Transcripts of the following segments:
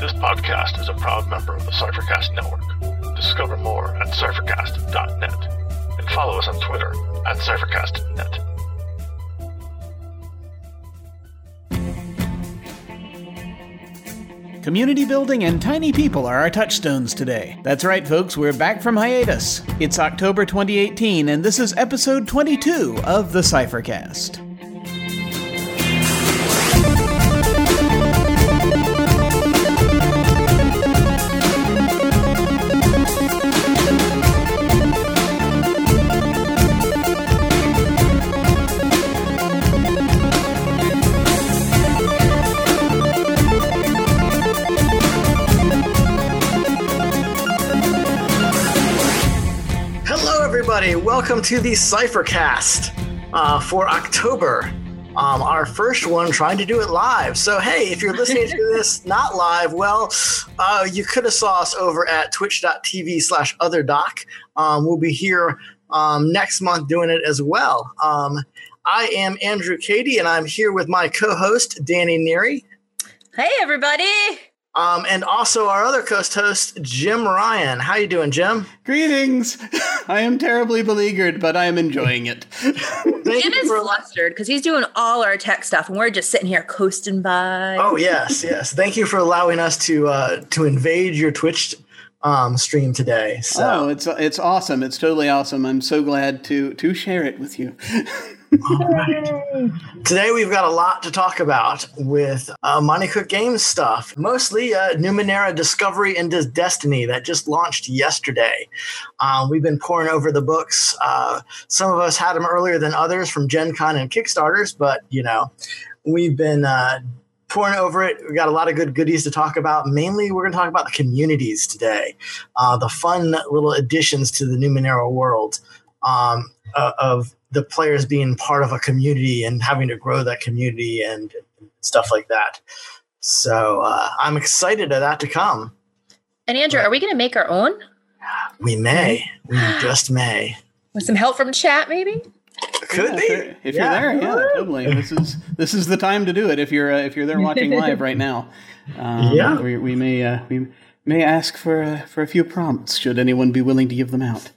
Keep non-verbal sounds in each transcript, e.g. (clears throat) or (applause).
This podcast is a proud member of the Cyphercast Network. Discover more at cyphercast.net and follow us on Twitter at cyphercastnet. Community building and tiny people are our touchstones today. That's right, folks, we're back from hiatus. It's October 2018, and this is episode 22 of the Cyphercast. Welcome to the Cyphercast uh, for October. Um, our first one trying to do it live. So, hey, if you're listening to (laughs) this not live, well, uh, you could have saw us over at twitch.tv slash otherdoc. Um, we'll be here um, next month doing it as well. Um, I am Andrew Cady, and I'm here with my co host, Dani Neary. Hey, everybody. Um, and also our other coast host, Jim Ryan. How you doing, Jim? Greetings! (laughs) I am terribly beleaguered, but I am enjoying it. (laughs) Jim is flustered because he's doing all our tech stuff, and we're just sitting here coasting by. Oh yes, yes. Thank you for allowing us to uh, to invade your Twitch um, stream today. So Oh, it's it's awesome. It's totally awesome. I'm so glad to to share it with you. (laughs) right. Today we've got a lot to talk about with uh, Monte Cook Games stuff. Mostly uh, Numenera Discovery and Des- Destiny that just launched yesterday. Um, we've been pouring over the books. Uh, some of us had them earlier than others from Gen Con and Kickstarters, but you know, we've been uh, pouring over it. We got a lot of good goodies to talk about. Mainly, we're going to talk about the communities today, uh, the fun little additions to the Numenera world um, uh, of the players being part of a community and having to grow that community and stuff like that. So uh, I'm excited of that to come. And Andrew, are we going to make our own We may, we (gasps) just may. with some help from chat? Maybe. (laughs) Could Yeah, be. if you're, if Yeah. you're there, yeah, totally. This is this is the time to do it. If you're uh, if you're there watching (laughs) live right now, um, Yeah. we, we may uh, we may ask for uh, for a few prompts should anyone be willing to give them out.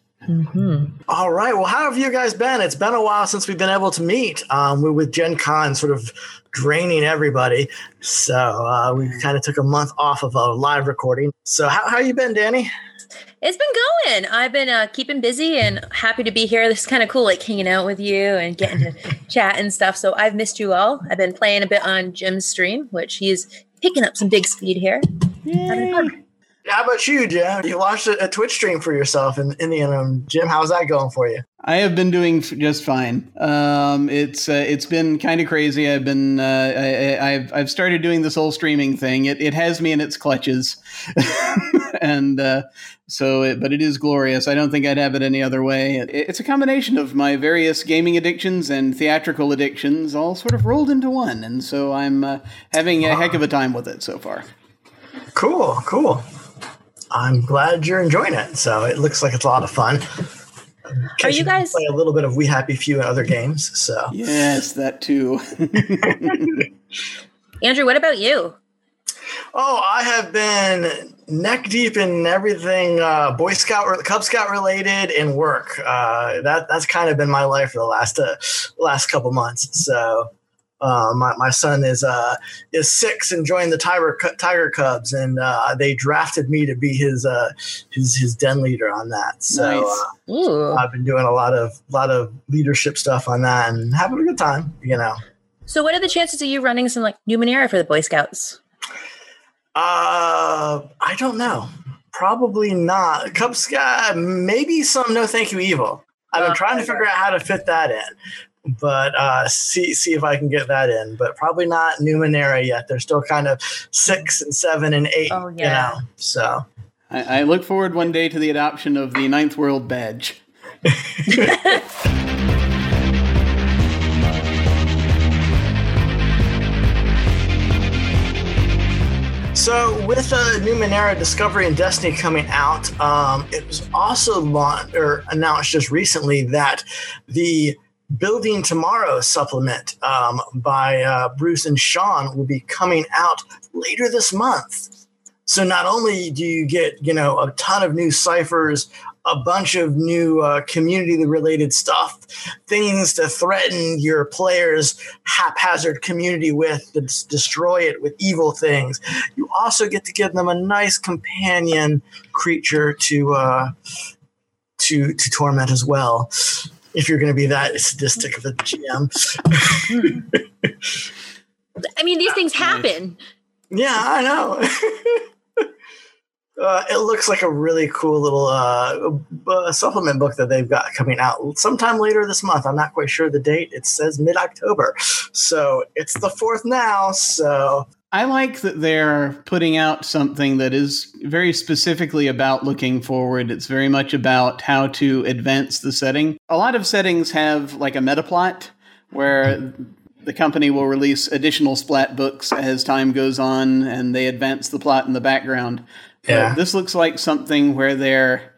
All right. Well, how have you guys been? It's been a while since we've been able to meet. Um, we're with Gen Con sort of draining everybody. So uh, we kind of took a month off of a live recording. So how, how you been, Dani? It's been going. I've been uh, keeping busy and happy to be here. This is kind of cool, like hanging out with you and getting to (laughs) chat and stuff. So I've missed you all. I've been playing a bit on Jim's stream, which he's picking up some big speed here. Having fun. How about you, Jim? You launched a, a Twitch stream for yourself in, in the interim. Jim, how's that going for you? I have been doing just fine. Um, it's uh, it's been kind of crazy. I've been uh, I, I- I've I've started doing this whole streaming thing. It it has me in its clutches, (laughs) and uh, so it, but it is glorious. I don't think I'd have it any other way. It, it's a combination of my various gaming addictions and theatrical addictions, all sort of rolled into one, and so I'm uh, having a heck of a time with it so far. Cool, cool. I'm glad you're enjoying it. So it looks like it's a lot of fun. Are you guys? play a little bit of We Happy Few and other games? So Yes, that too. (laughs) Andrew, what about you? Oh, I have been neck deep in everything uh, Boy Scout, or Cub Scout related, and work. Uh, that that's kind of been my life for the last uh, last couple months. So, uh, my my son is uh, is six and joined the Tiger Tiger Cubs, and uh, they drafted me to be his uh, his his den leader on that. So. Nice. Uh, I've been doing a lot of lot of leadership stuff on that and having a good time, you know. So, what are the chances of you running some like Numenera for the Boy Scouts? Uh, I don't know. Probably not. Cub Scout, maybe some No Thank You Evil. I've been Oh, trying to figure out how to fit that in, but uh, see see if I can get that in. But probably not Numenera yet. They're still kind of six and seven and eight. Oh, You yeah. know, so I, I look forward one day to the adoption of the Ninth World Badge. (laughs) (laughs) So, with uh, Numenera Discovery and Destiny coming out, um, it was also launched or announced just recently that the Building Tomorrow supplement um, by uh, Bruce and Sean will be coming out later this month. So not only do you get, you know, a ton of new ciphers, a bunch of new uh, community related stuff, things to threaten your players' haphazard community with, to destroy it with evil things. You also get to give them a nice companion creature to uh, to to torment as well. If you're going to be that sadistic of a GM. (laughs) I mean, these things happen. Yeah, I know. (laughs) Uh, it looks like a really cool little uh, supplement book that they've got coming out sometime later this month. I'm not quite sure the date. It says mid October. So it's the fourth now. So I like that they're putting out something that is very specifically about looking forward. It's very much about how to advance the setting. A lot of settings have like a meta plot where the company will release additional splat books as time goes on and they advance the plot in the background. Yeah. this looks like something where they're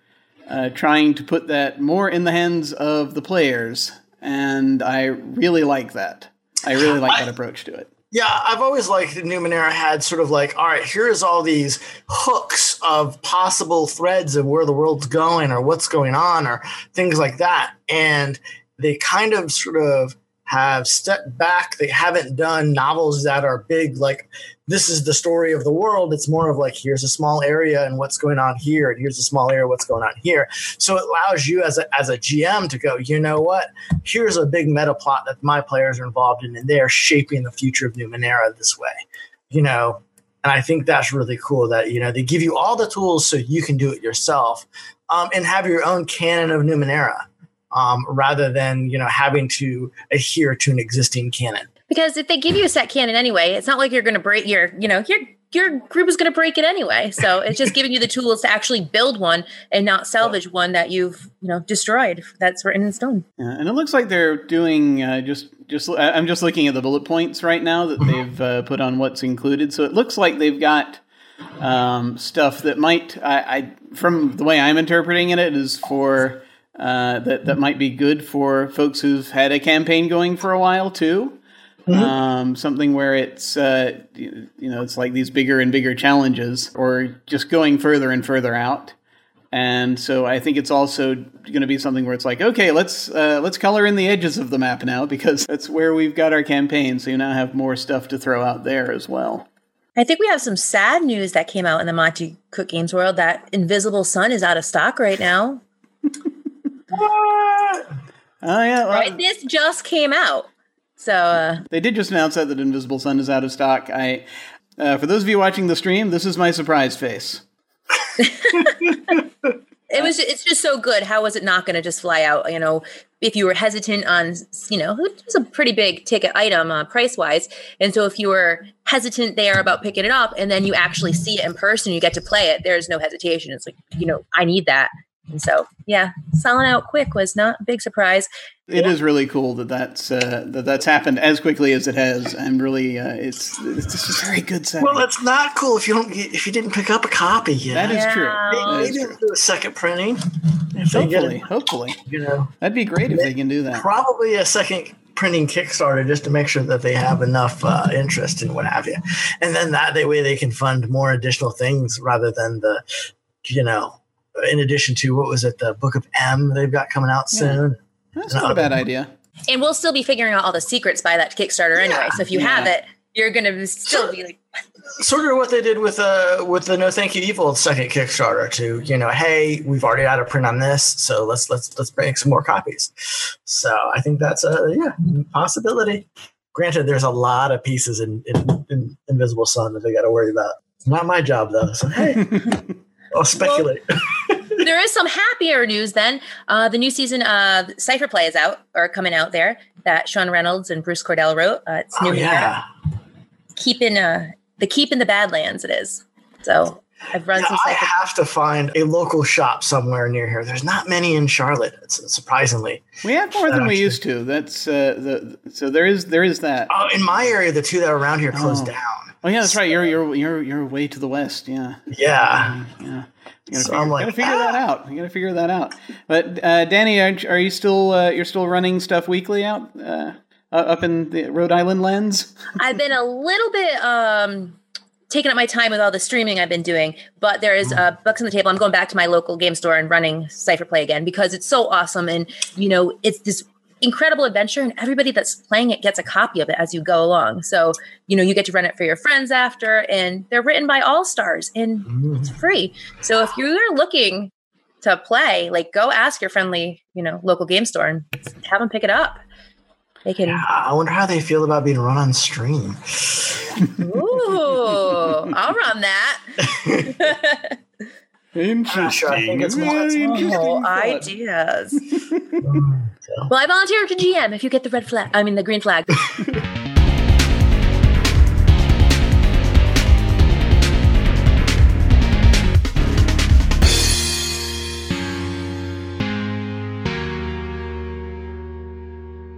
uh, trying to put that more in the hands of the players, and I really like that. I really like I, that approach to it. Yeah, I've always liked that Numenera had sort of like, all right, here's all these hooks of possible threads of where the world's going or what's going on or things like that. And they kind of sort of have stepped back. They haven't done novels that are big, like this is the story of the world. It's more of like here's a small area and what's going on here, and here's a small area what's going on here. So it allows you as a as a GM to go, you know what? Here's a big meta plot that my players are involved in, and they're shaping the future of Numenera this way. You know, and I think that's really cool that you know they give you all the tools so you can do it yourself, um, and have your own canon of Numenera. Um, rather than you know having to adhere to an existing canon because if they give you a set canon anyway, it's not like you're going to break your, you know, your your group is going to break it anyway. So (laughs) it's just giving you the tools to actually build one and not salvage one that you've, you know, destroyed. That's written in stone. Yeah, and it looks like they're doing uh, just just. I'm just looking at the bullet points right now that they've uh, put on what's included. So it looks like they've got um, stuff that might, I, I, from the way I'm interpreting it, it is for. Uh, that that might be good for folks who've had a campaign going for a while too. Mm-hmm. Um, something where it's uh, you know it's like these bigger and bigger challenges, or just going further and further out. And so I think it's also going to be something where it's like, okay, let's uh, let's color in the edges of the map now because (laughs) that's where we've got our campaign. So you now have more stuff to throw out there as well. I think we have some sad news that came out in the Monte Cook Games world that Invisible Sun is out of stock right now. Oh yeah, well, right. This just came out. So uh, they did just announce that that Invisible Sun is out of stock. I, uh, for those of you watching the stream, this is my surprise face. (laughs) it was. It's just so good. How was it not going to just fly out? You know, if you were hesitant on, you know, it was a pretty big ticket item uh, price wise, and so if you were hesitant there about picking it up, and then you actually see it in person, you get to play it. There's no hesitation. It's like, you know, I need that. And so, yeah, selling out quick was not a big surprise. It yeah. is really cool that that's uh, that that's happened as quickly as it has. I'm really uh, it's it's just a very good set. Well, it's not cool if you don't get, if you didn't pick up a copy yet. That is true. They, they didn't do a second printing. hopefully, hopefully, you know, that'd be great if they can do that. Probably a second printing Kickstarter just to make sure that they have enough uh, interest and what have you, and then that way they can fund more additional things rather than the you know in addition to what was it, the Book of M they've got coming out soon. Yeah. That's not a bad idea. And we'll still be figuring out all the secrets by that Kickstarter yeah. anyway. So if you yeah. have it, you're going to still be like sort of what they did with uh with the No Thank You Evil second Kickstarter to you know hey we've already had a print on this so let's let's let's make some more copies. So I think that's a yeah possibility. Granted, there's a lot of pieces in, in, in Invisible Sun that they got to worry about. It's not my job though. So hey. (laughs) I'll speculate. Well, there is some happier news then. Uh, the new season of Cypher Play is out or coming out there that Sean Reynolds and Bruce Cordell wrote. Uh, it's new. Oh, yeah. Keeping uh, the Keep in the Badlands. It is. So I've run yeah, some. I have to find a local shop somewhere near here. There's not many in Charlotte. surprisingly, we have more than we used to. That's uh, the so there is there is that. Oh, in my area, the two that are around here closed oh. down. Oh yeah, that's right. You're you're you're you're way to the west. Yeah. Yeah. Yeah. You gotta, so figure, I'm like, gotta figure ah! that out. You gotta figure that out. But uh, Dani, are, are, you still uh, you're still running stuff weekly out uh, up in the Rhode Island lands? (laughs) I've been a little bit um, taken up my time with all the streaming I've been doing. But there is uh, books on the table. I'm going back to my local game store and running Cypher Play again because it's so awesome. And you know, it's this incredible adventure and everybody that's playing it gets a copy of it as you go along. So you know you get to run it for your friends after and they're written by all stars and mm. it's free. So if you're looking to play like go ask your friendly you know local game store and have them pick it up. They can yeah, i wonder how they feel about being run on stream. Ooh i'll run that (laughs) (laughs) Interesting. Sure. I think it's oh, ideas. (laughs) (laughs) well, I volunteer to GM if you get the red flag. I mean, the green flag. (laughs)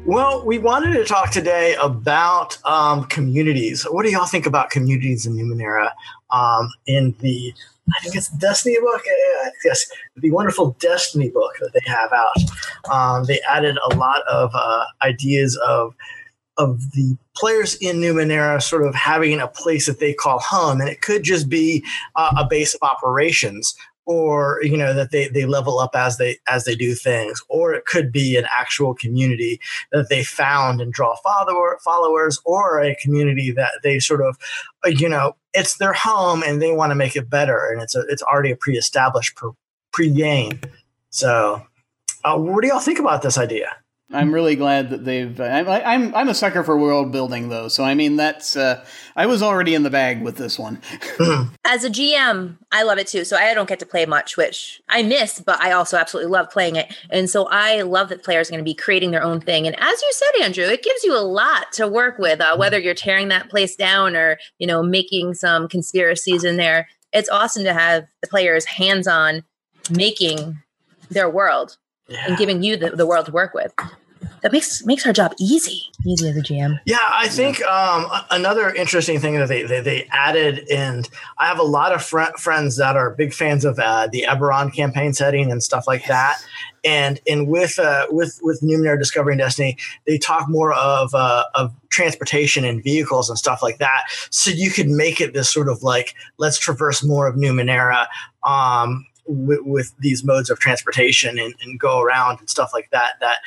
Well, we wanted to talk today about um, communities. What do y'all think about communities in Numenera um, in the I think it's Destiny book. Yes, the wonderful Destiny book that they have out. Um, they added a lot of uh, ideas of of the players in Numenera sort of having a place that they call home, and it could just be uh, a base of operations, or you know that they they level up as they as they do things or it could be an actual community that they found and draw follower followers or a community that they sort of uh, you know it's their home and they want to make it better and it's a, it's already a pre-established pre-game. So uh, what do y'all think about this idea I'm really glad that they've. I'm I'm I'm a sucker for world building though, so I mean that's. Uh, I was already in the bag with this one. (laughs) As a GM, I love it too. So I don't get to play much, which I miss, but I also absolutely love playing it. And so I love that players are going to be creating their own thing. And as you said, Andrew, it gives you a lot to work with. Uh, whether you're tearing that place down or you know making some conspiracies in there, it's awesome to have the players hands on making their world yeah. and giving you the, the world to work with. That makes makes our job easy, easy as a GM. Yeah, I think um, another interesting thing that they, they, they added, and I have a lot of fr- friends that are big fans of uh, the Eberron campaign setting and stuff like yes. that. And and with uh, with with Numenera Discovery and Destiny, they talk more of uh, of transportation and vehicles and stuff like that. So you could make it this sort of like let's traverse more of Numenera. Um, with, these modes of transportation and, and, go around and stuff like that that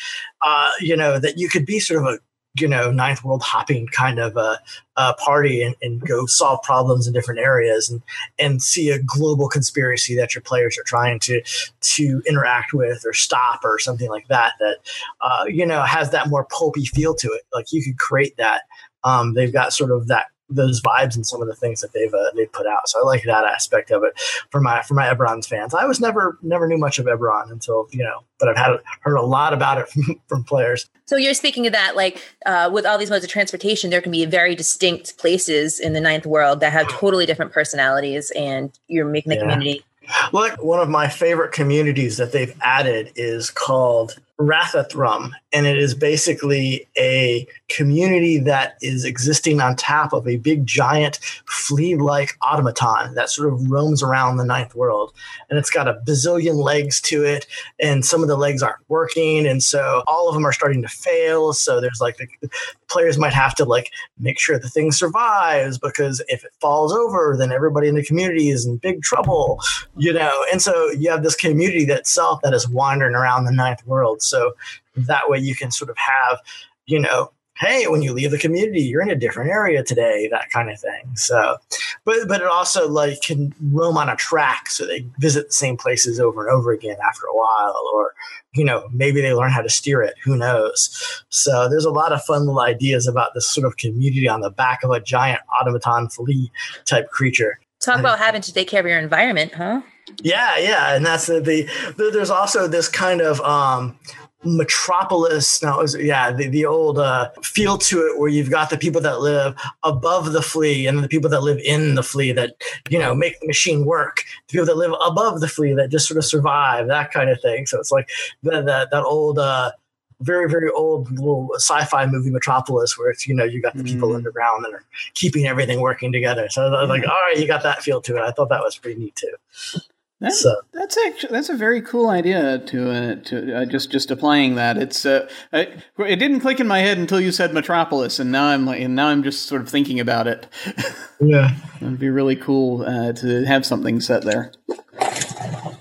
uh, you know that you could be sort of a you know ninth world hopping kind of a, a party and, and, go solve problems in different areas and and see a global conspiracy that your players are trying to to interact with or stop or something like that that uh, you know has that more pulpy feel to it. Like you could create that. Um, they've got sort of that those vibes and some of the things that they've uh, they've put out. So I like that aspect of it for my for my Eberron's fans. I was never never knew much of Eberron until you know, but I've had heard a lot about it (laughs) from, from players. So you're speaking of that, like uh, with all these modes of transportation, there can be very distinct places in the ninth world that have (sighs) totally different personalities, and you're making the yeah. community. Look, one of my favorite communities that they've added is called Rathathrum, and it is basically a community that is existing on top of a big giant flea-like automaton that sort of roams around the ninth world. And it's got a bazillion legs to it and some of the legs aren't working and so all of them are starting to fail. So there's like the players might have to like make sure the thing survives because if it falls over then everybody in the community is in big trouble you know? And so you have this community that itself that is wandering around the ninth world. So that way you can sort of have you know hey, when you leave the community, you're in a different area today, that kind of thing. So, but but it also like can roam on a track, so they visit the same places over and over again after a while, or you know maybe they learn how to steer it. Who knows? So there's a lot of fun little ideas about this sort of community on the back of a giant automaton flea type creature. Talk about having to take care of your environment, huh? Yeah, yeah, and that's the, the, the there's also this kind of um, metropolis. Now was yeah the, the old uh, feel to it where you've got the people that live above the flea and the people that live in the flea that you know make the machine work. The people that live above the flea that just sort of survive that kind of thing. So it's like that that, that old uh, very very old little sci-fi movie metropolis where it's you know you got the people mm. underground that are keeping everything working together. So I was like all right you got that feel to it. I thought that was pretty neat too That's, so. that's actually that's a very cool idea to uh, to uh, just just applying that. It's uh, I, it didn't click in my head until you said Metropolis, and now I'm like, and now I'm just sort of thinking about it. (laughs) Yeah, it'd be really cool uh, to have something set there.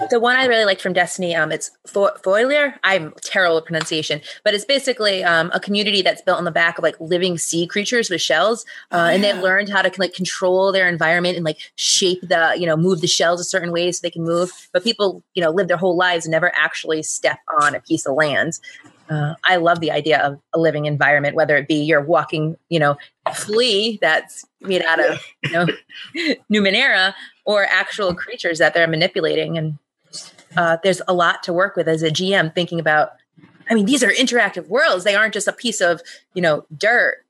The one I really liked from Destiny, um, it's Fo- Foilier. I'm terrible at pronunciation, but it's basically um, a community that's built on the back of like living sea creatures with shells, uh, and they've learned how to like control their environment and like shape the, you know, move the shells a certain way so they can move. But people, you know, live their whole lives and never actually step on a piece of land. Uh, I love the idea of a living environment, whether it be you're walking, you know, flea that's made out of, (laughs) you know, Numenera, or actual creatures that they're manipulating. And uh, there's a lot to work with as a GM thinking about. I mean, these are interactive worlds. They aren't just a piece of, you know, dirt.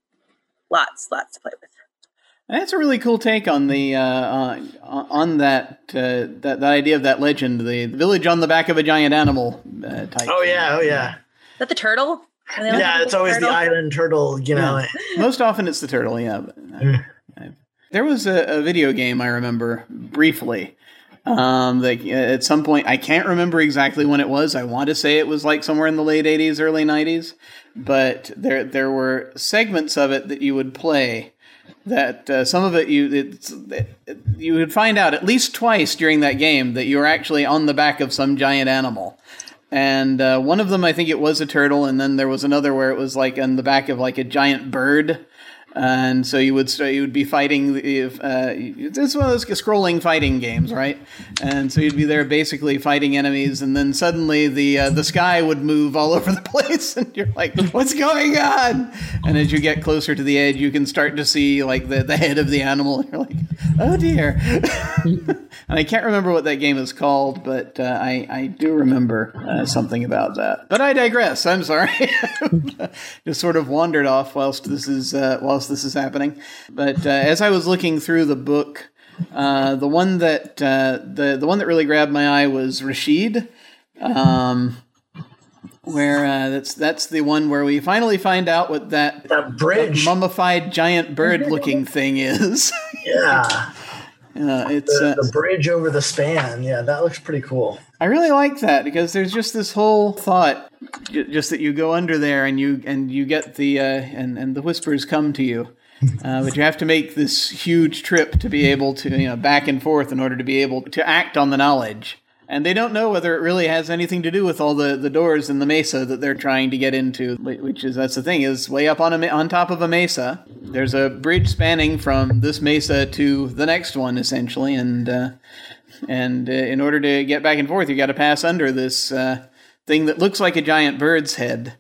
Lots, lots to play with. That's a really cool take on the uh, uh, on that, uh, that that idea of that legend, the village on the back of a giant animal uh, type. Oh yeah, oh yeah. Is that the turtle? Yeah, it's always turtle? the island turtle. You know, yeah. most often it's the turtle. Yeah. But, uh, there was a, a, video game I remember briefly um, that uh, at some point, I can't remember exactly when it was. I want to say it was like somewhere in the late 80s, early 90s. But there, there were segments of it that you would play that uh, some of it you it, you would find out at least twice during that game that you were actually on the back of some giant animal. And uh, one of them, I think it was a turtle, and then there was another where it was like on the back of like a giant bird and so you would you would be fighting if uh, this was scrolling fighting games, right? And so you'd be there basically fighting enemies, and then suddenly the uh, the sky would move all (laughs) over the place, and you're like, "What's going on?" And as you get closer to the edge, you can start to see like the, the head of the animal. And you're like, "Oh dear." (laughs) and I can't remember what that game is called, but uh, I I do remember uh, something about that. But I digress. I'm sorry. (laughs) Just sort of wandered off whilst this is uh, whilst this is happening. But uh, as I was looking through the book, uh, the one that uh, the the one that really grabbed my eye was Rashid, um, where uh, that's that's the one where we finally find out what that, that bridge that mummified giant bird (laughs) looking thing is. yeah. (laughs) Uh, it's the, the, bridge over the span. Yeah, that looks pretty cool. I really like that because there's just this whole thought, just that you go under there and you and you get the uh, and and the whispers come to you, (laughs) uh, but you have to make this huge trip to be able to you know back and forth in order to be able to act on the knowledge. And they don't know whether it really has anything to do with all the, the doors in the mesa that they're trying to get into which is that's the thing is way up on a on top of a mesa there's a bridge spanning from this mesa to the next one essentially and uh, and uh, in order to get back and forth you got to pass under this uh, thing that looks like a giant bird's head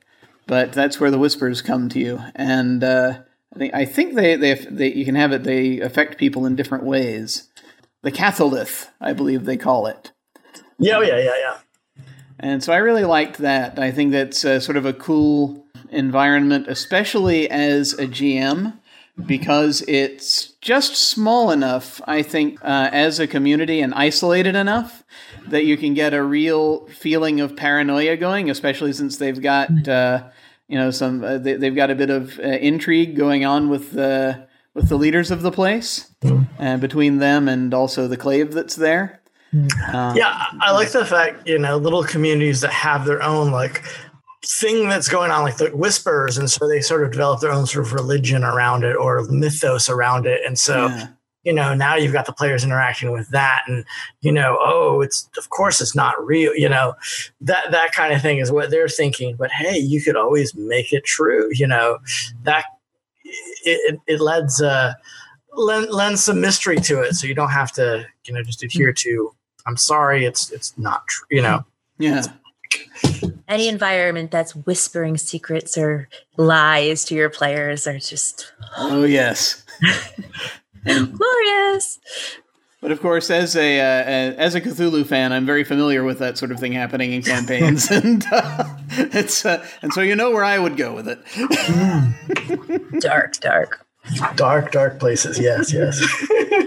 but that's where the whispers come to you and uh, I think I think they, they they you can have it they affect people in different ways the catholith I believe they call it yeah, oh, yeah, yeah, yeah. And so I really liked that. I think that's uh, sort of a cool environment, especially as a GM, because it's just small enough, I think, uh, as a community and isolated enough that you can get a real feeling of paranoia going, especially since they've got. Uh, you know, some uh, they, have got a bit of uh, intrigue going on with the with the leaders of the place, mm. between them and also the clave that's there. Uh, yeah, I like the fact you know little communities that have their own like thing that's going on, like the whispers, and so they sort of develop their own sort of religion around it or mythos around it, and so. Yeah. You know, now you've got the players interacting with that, and you know, oh, it's of course it's not real. You know, that that kind of thing is what they're thinking. But hey, you could always make it true. You know, that it, it lends uh, lend, lends some mystery to it, so you don't have to you know just adhere to I'm sorry, it's it's not true. You know. Yeah. Any environment that's whispering secrets or lies to your players are just (gasps) oh yes, (laughs) glorious. But of course, as a uh, as a Cthulhu fan, I'm very familiar with that sort of thing happening in campaigns, (laughs) and uh, it's uh, and so you know where I would go with it. dark, dark, dark, dark places. Yes, yes (laughs)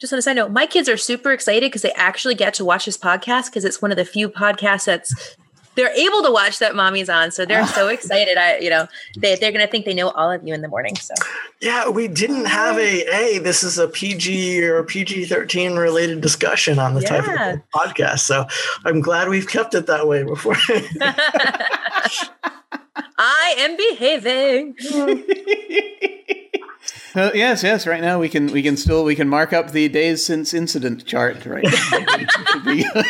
just on a side note, my kids are super excited because they actually get to watch this podcast because it's one of the few podcasts that's they're able to watch that mommy's on, so they're so (laughs) excited. I, you know, they they're gonna think they know all of you in the morning. So yeah, we didn't have a hey, this is a PG or PG thirteen related discussion on the yeah. type of podcast. So I'm glad we've kept it that way before. (laughs) I am behaving. (laughs) Uh, yes, yes. Right now we can we can still we can mark up the days since incident chart. Right. (laughs)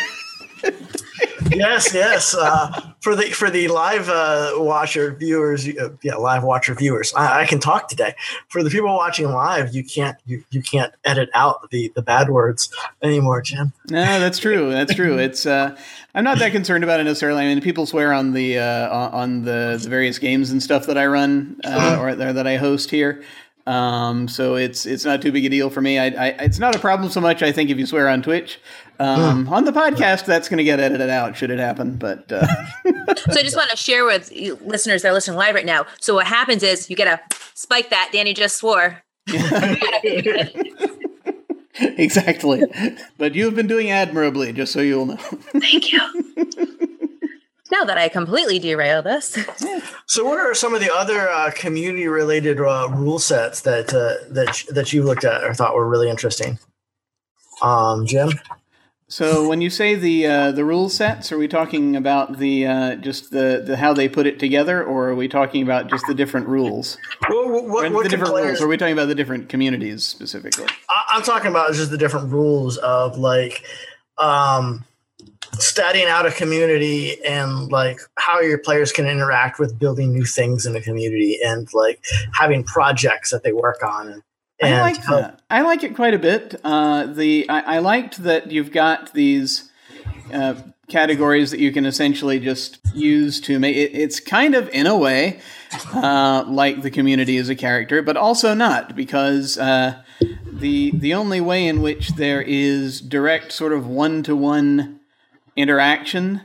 yes, yes. Uh, for the for the live uh, watcher viewers, uh, yeah, live watcher viewers, I, I, can talk today. For the people watching live, you can't you, you can't edit out the the bad words anymore, Jim. No, that's true. That's true. It's uh, I'm not that concerned about it necessarily. I mean, people swear on the uh, on the, the various games and stuff that I run uh, or that I host here. Um, so it's it's not too big a deal for me. I, I, it's not a problem so much. I think if you swear on Twitch, um, on the podcast, that's going to get edited out should it happen. But uh. (laughs) so I just want to share with listeners that are listening live right now. So what happens is you get to spike that. Dani just swore. (laughs) exactly. But you've been doing admirably, just so you'll know. Thank you. Now that I completely derail this. (laughs) so, what are some of the other uh, community-related uh, rule sets that uh, that that you looked at or thought were really interesting? Um, Jim. So when you say the uh, the rule sets, are we talking about the uh, just the, the how they put it together, or are we talking about just the different rules? Well, what, what the different players, rules? Or are we talking about the different communities specifically? I, am talking about just the different rules of like um, studying out a community and like how your players can interact with building new things in a community and like having projects that they work on and I like that. I like it quite a bit. Uh, the I, I, liked that you've got these uh, categories that you can essentially just use to make it. It's kind of in a way uh, like the community as a character, but also not because uh, the the only way in which there is direct sort of one to one interaction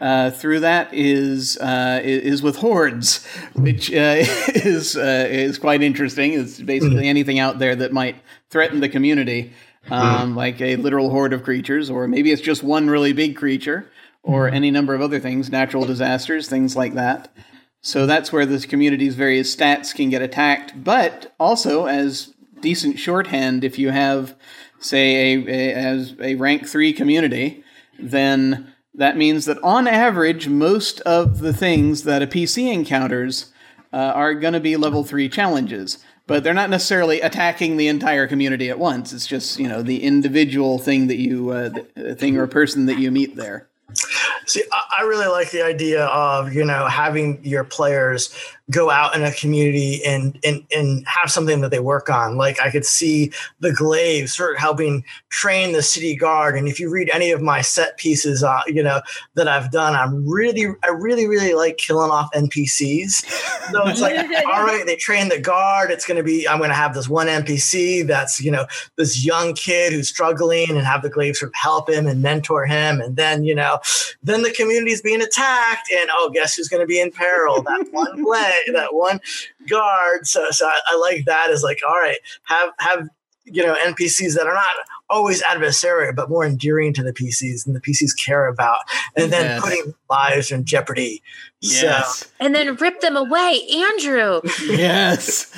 uh, through that is uh, is with hordes, which uh, (laughs) is uh, is quite interesting. It's basically mm-hmm. anything out there that might threaten the community, um, mm-hmm. like a literal horde of creatures, or maybe it's just one really big creature, or mm-hmm. any number of other things, natural disasters, things like that. So that's where this community's various stats can get attacked, but also as decent shorthand if you have, say, a, a as a rank three community, then that means that on average, most of the things that a PC encounters uh, are going to be level three challenges, but they're not necessarily attacking the entire community at once. It's just you know the individual thing that you uh, thing or person that you meet there. See, I really like the idea of you know having your players go out in a community and and and have something that they work on. Like I could see the glaive sort of helping train the city guard. And if you read any of my set pieces, uh, you know that I've done, I'm really, I really, really like killing off NPCs. So it's like, (laughs) all right, they train the guard. It's going to be, I'm going to have this one NPC that's you know this young kid who's struggling, and have the glaive sort of help him and mentor him, and then you know, then the community is being attacked, and oh, guess who's going to be in peril? That one glaive (laughs) that one guard. So, so I, I like that as like, all right, have have you know NPCs that are not always adversarial, but more endearing to the PCs and the PCs care about, and then yes. putting lives in jeopardy. Yes. So. And then rip them away, Andrew. Yes.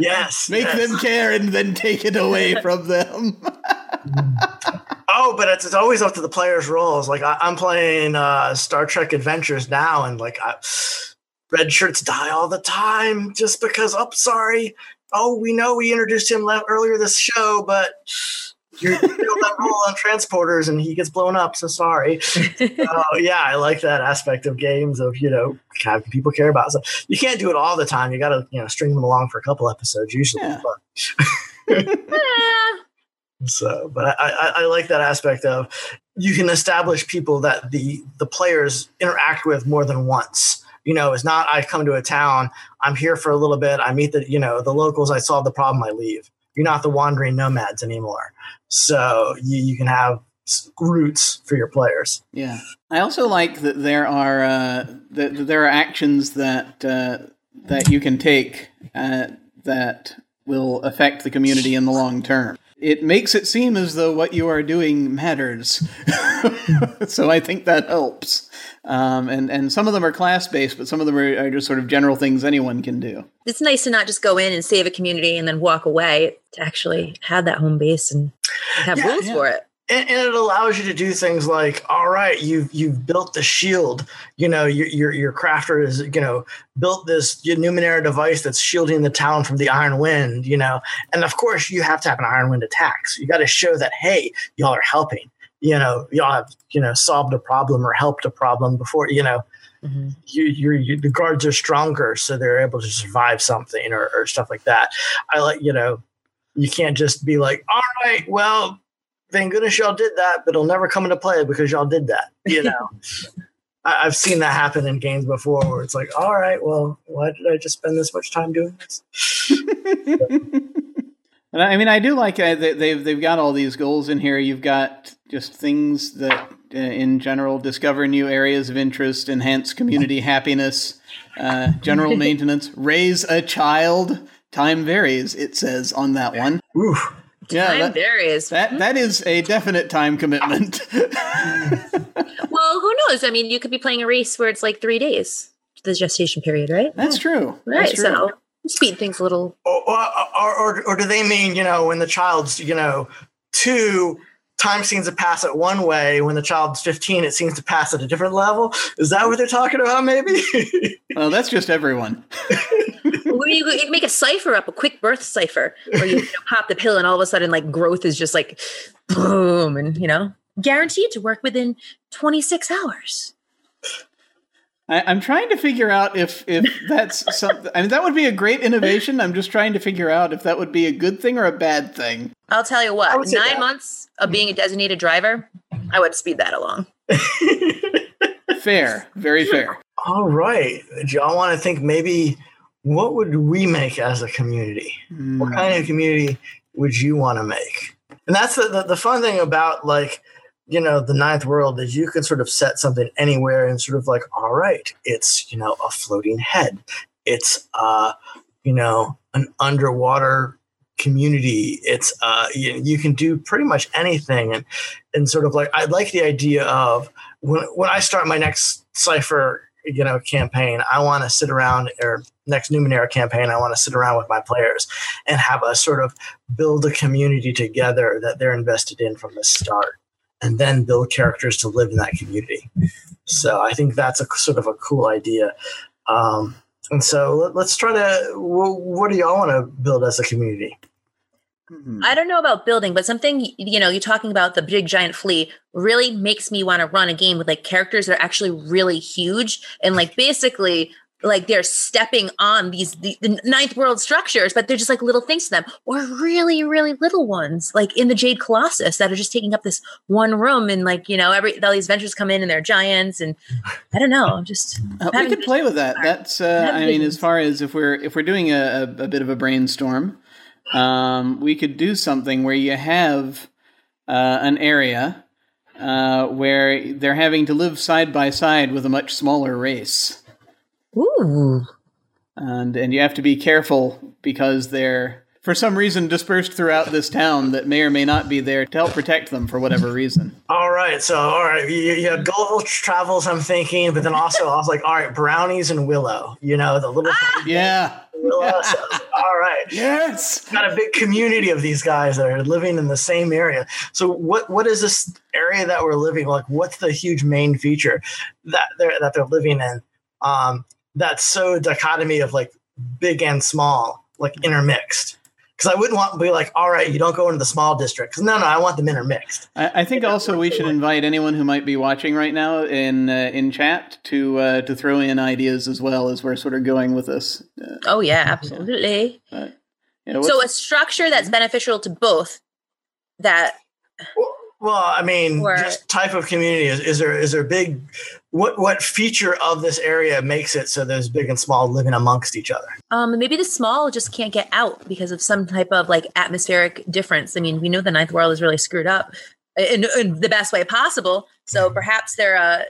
yes. Make yes. them care and then take it away from them. (laughs) oh, but it's, it's always up to the player's roles. Like I, am playing uh, Star Trek Adventures now, and like I, red shirts die all the time just because. Oh, sorry oh, we know we introduced him earlier this show, but you're that role on transporters and he gets blown up. So sorry. (laughs) uh, yeah, I like that aspect of games of you know having people care about. So you can't do it all the time. You got to you know string them along for a couple episodes usually. Yeah. (laughs) (laughs) so, but I, I, I like that aspect of you can establish people that the the players interact with more than once you know, it's not I come to a town, I'm here for a little bit, I meet the, you know, the locals, I solve the problem, I leave. You're not the wandering nomads anymore. So you, you can have roots for your players. Yeah. I also like that there are uh, that there are actions that uh, that you can take uh, that will affect the community in the long term. It makes it seem as though what you are doing matters. (laughs) so I think that helps. Um, and and some of them are class based, but some of them are, are, just sort of general things anyone can do. It's nice to not just go in and save a community and then walk away. To actually have that home base and have yeah, rules yeah. for it. And, it allows you to do things like, all right, you've you've built the shield. You know, your your, your crafter is you know built this Numenera device that's shielding the town from the Iron Wind. You know, and of course you have to have an Iron Wind attack. So you got to show that hey, y'all are helping you know y'all have you know solved a problem or helped a problem before you know mm-hmm. you, you're, you, the guards are stronger so they're able to survive something or, or stuff like that i like you know you can't just be like all right well thank goodness y'all did that but it'll never come into play because y'all did that you (laughs) know I, have seen that happen in games before where it's like all right well why did i just spend this much time doing this (laughs) And I mean, I do like uh, they've they've got all these goals in here. You've got just things that, uh, in general, discover new areas of interest, enhance community (laughs) happiness, uh, general maintenance, raise a child. Time varies. It says on that one. Oof. Yeah, time that, varies. That hmm? that is a definite time commitment. (laughs) well, who knows? I mean, you could be playing a race where it's like three days, the gestation period, right? That's true. Right. That's true. So speed things a little. Or, or, or, or, do they mean, you know, when the child's, you know, two, time seems to pass it one way. When the child's 15, it seems to pass at a different level. Is that what they're talking about, maybe? (laughs) well, that's just everyone. (laughs) you, you make a cipher up, a quick birth cipher, where you, you know, pop the pill and all of a sudden, like, growth is just like boom, and, you know, guaranteed to work within 26 hours. I, am trying to figure out if if (laughs) that's something. I mean, that would be a great innovation. I'm just trying to figure out if that would be a good thing or a bad thing. I'll tell you what. Nine that. months of being a designated driver, I would speed that along. fair, very fair. All right, do y'all want to think maybe what would we make as a community? Mm. What kind of community would you want to make? And that's the, the the fun thing about like you know the ninth world is you can sort of set something anywhere and sort of like all right it's you know a floating head it's uh you know an underwater community it's uh you, you can do pretty much anything and and sort of like i like the idea of when when i start my next cipher you know campaign i want to sit around or next numenera campaign i want to sit around with my players and have a sort of build a community together that they're invested in from the start and then build characters to live in that community. So I think that's a sort of a cool idea. Um, and so let, us try to. What do y'all want to build as a community? I don't know about building, but something you know, you're talking about the big giant flea really makes me want to run a game with like characters that are actually really huge and like basically like they're stepping on these the, the, ninth world structures, but they're just like little things to them, or really, really little ones, like in the Jade Colossus that are just taking up this one room, and like you know, every all these ventures come in and they're giants, and I don't know, I'm just uh, we could play with that. That's uh, I mean, as far as if we're if we're doing a, a, a bit of a brainstorm, um, we could do something where you have uh, an area uh, where they're having to live side by side with a much smaller race. Ooh. And and you have to be careful because they're for some reason dispersed throughout this town that may or may not be there to help protect them for whatever reason. All right, so all right, you, you had Gulliver's travels. I'm thinking, but then also I was like, all right, brownies and Willow. You know, the little ah! yeah. Willow. So, (laughs) all right, yes, got a big community of these guys that are living in the same area. So what what is this area that we're living like? What's the huge main feature that they're that they're living in? Um, that's so dichotomy of like big and small, like intermixed. Because I wouldn't want to be like, all right, you don't go into the small district. Because no, no, I want them intermixed. I, I think also we should invite anyone who might be watching right now in uh, in chat to uh, to throw in ideas as well as we're sort of going with this. Uh, oh yeah, absolutely. Yeah. But, so a structure that's beneficial to both. That. Well, well, I mean, or, just type of community is, is there is there big what what feature of this area makes it so there's big and small living amongst each other? Um, maybe the small just can't get out because of some type of like atmospheric difference. I mean, we know the ninth world is really screwed up in, in the best way possible. So mm-hmm. perhaps they're uh,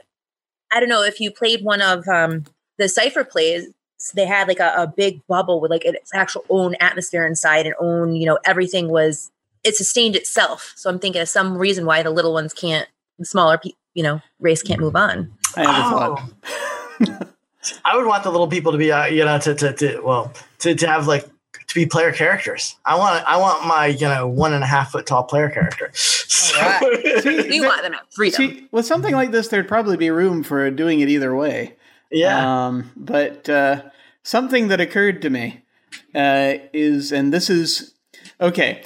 I don't know if you played one of um, the cipher plays. They had like a, a big bubble with like its actual own atmosphere inside and own, you know, everything was it sustained itself. So I'm thinking of some reason why the little ones can't, the smaller, pe- you know, race can't move on. I have a Oh. thought. (laughs) I would want the little people to be, uh, you know, to, to, to well, to, to have like to be player characters. I want, I want my, you know, one and a half foot tall player character. So- (laughs) See, We want them to have freedom. See, with something like this, there'd probably be room for doing it either way. yeah, Um, but uh, something that occurred to me uh, is, and this is okay.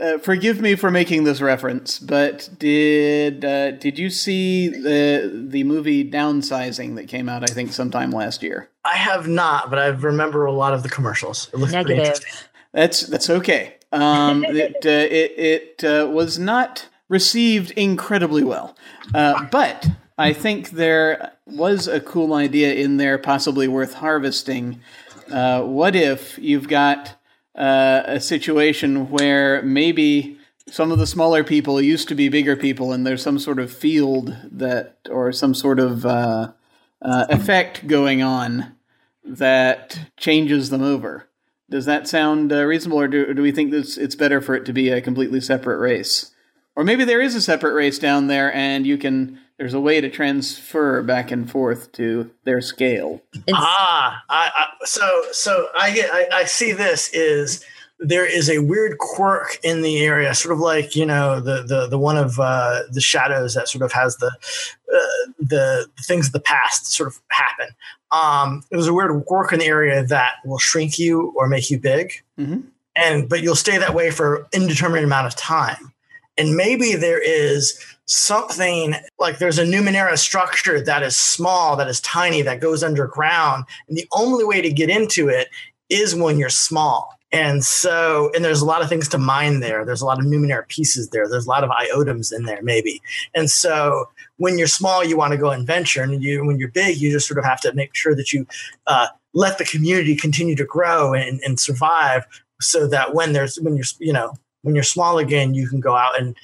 Uh, forgive me for making this reference, but did uh, did you see the the movie Downsizing that came out? I think sometime last year. I have not, but I remember a lot of the commercials. It looks pretty Negative. interesting. That's that's okay. Um, (laughs) it uh, it it uh, was not received incredibly well, uh, but I think there was a cool idea in there, possibly worth harvesting. Uh, what if you've got uh, a situation where maybe some of the smaller people used to be bigger people, and there's some sort of field that, or some sort of uh, uh, effect going on that changes them over. Does that sound uh, reasonable, or do, do we think that it's better for it to be a completely separate race? Or maybe there is a separate race down there, and you can. There's a way to transfer back and forth to their scale. It's- Ah, I, I, so so I get I, I see this is there is a weird quirk in the area, sort of like you know the the the one of uh, the shadows that sort of has the uh, the things of the past sort of happen. Um, there's a weird quirk in the area that will shrink you or make you big, Mhm. and but you'll stay that way for indeterminate amount of time. And maybe there is something like there's a Numenera structure that is small, that is tiny, that goes underground. And the only way to get into it is when you're small. And so, and there's a lot of things to mine there. There's a lot of Numenera pieces there. There's a lot of iotums in there, maybe. And so, when you're small, you want to go and venture, and you, when you're big, you just sort of have to make sure that you uh, let the community continue to grow and, and survive, so that when there's when you're you know when you're small again, you can go out and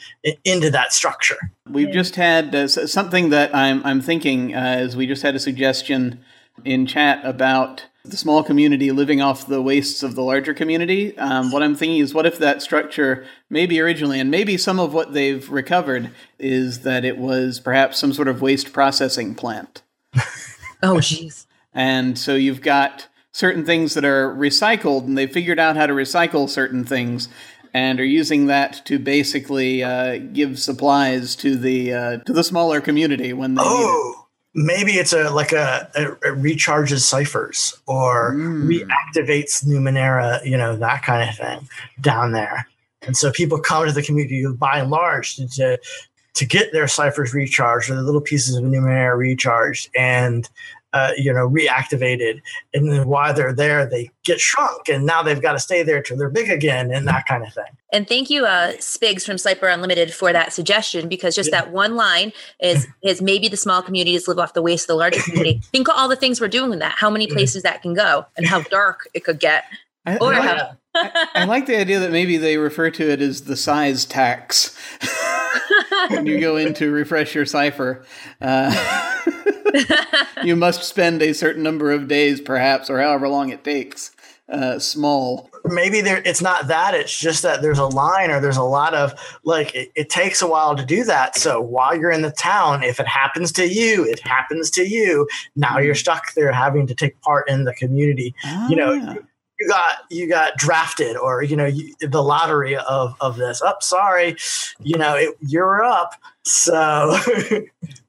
into that structure. We've just had uh, something that I'm I'm thinking uh, is we just had a suggestion in chat about the small community living off the wastes of the larger community. Um, what I'm thinking is, what if that structure, maybe originally, and maybe some of what they've recovered is that it was perhaps some sort of waste processing plant. (laughs) oh, jeez. And so you've got certain things that are recycled, and they've figured out how to recycle certain things, and are using that to basically uh, give supplies to the uh, to the smaller community when they need it. Oh, maybe it's a like a, a, it recharges ciphers or Mm. reactivates Numenera, you know that kind of thing down there. And so people come to the community by and large to to, to get their ciphers recharged or the little pieces of Numenera recharged and. Uh, you know, reactivated, and then while they're there, they get shrunk, and now they've got to stay there till they're big again, and that kind of thing. And thank you, uh, Spigs from Sliper Unlimited, for that suggestion because just Yeah. that one line is (laughs) is maybe the small communities live off the waste of the larger community. (laughs) Think of all the things we're doing with that, how many places that can go, and how dark it could get. I, Or I, how- like, I, I (laughs) like the idea that maybe they refer to it as the size tax when you go in to refresh your cipher. Uh, (laughs) you must spend a certain number of days, perhaps, or however long it takes. Uh, small. maybe there it's not that it's just that there's a line or there's a lot of like it, it takes a while to do that so while you're in the town if it happens to you it happens to you now you're stuck there having to take part in the community you know Ah. you got you got drafted or you know you, the lottery of of this up sorry you know it, you're up so (laughs)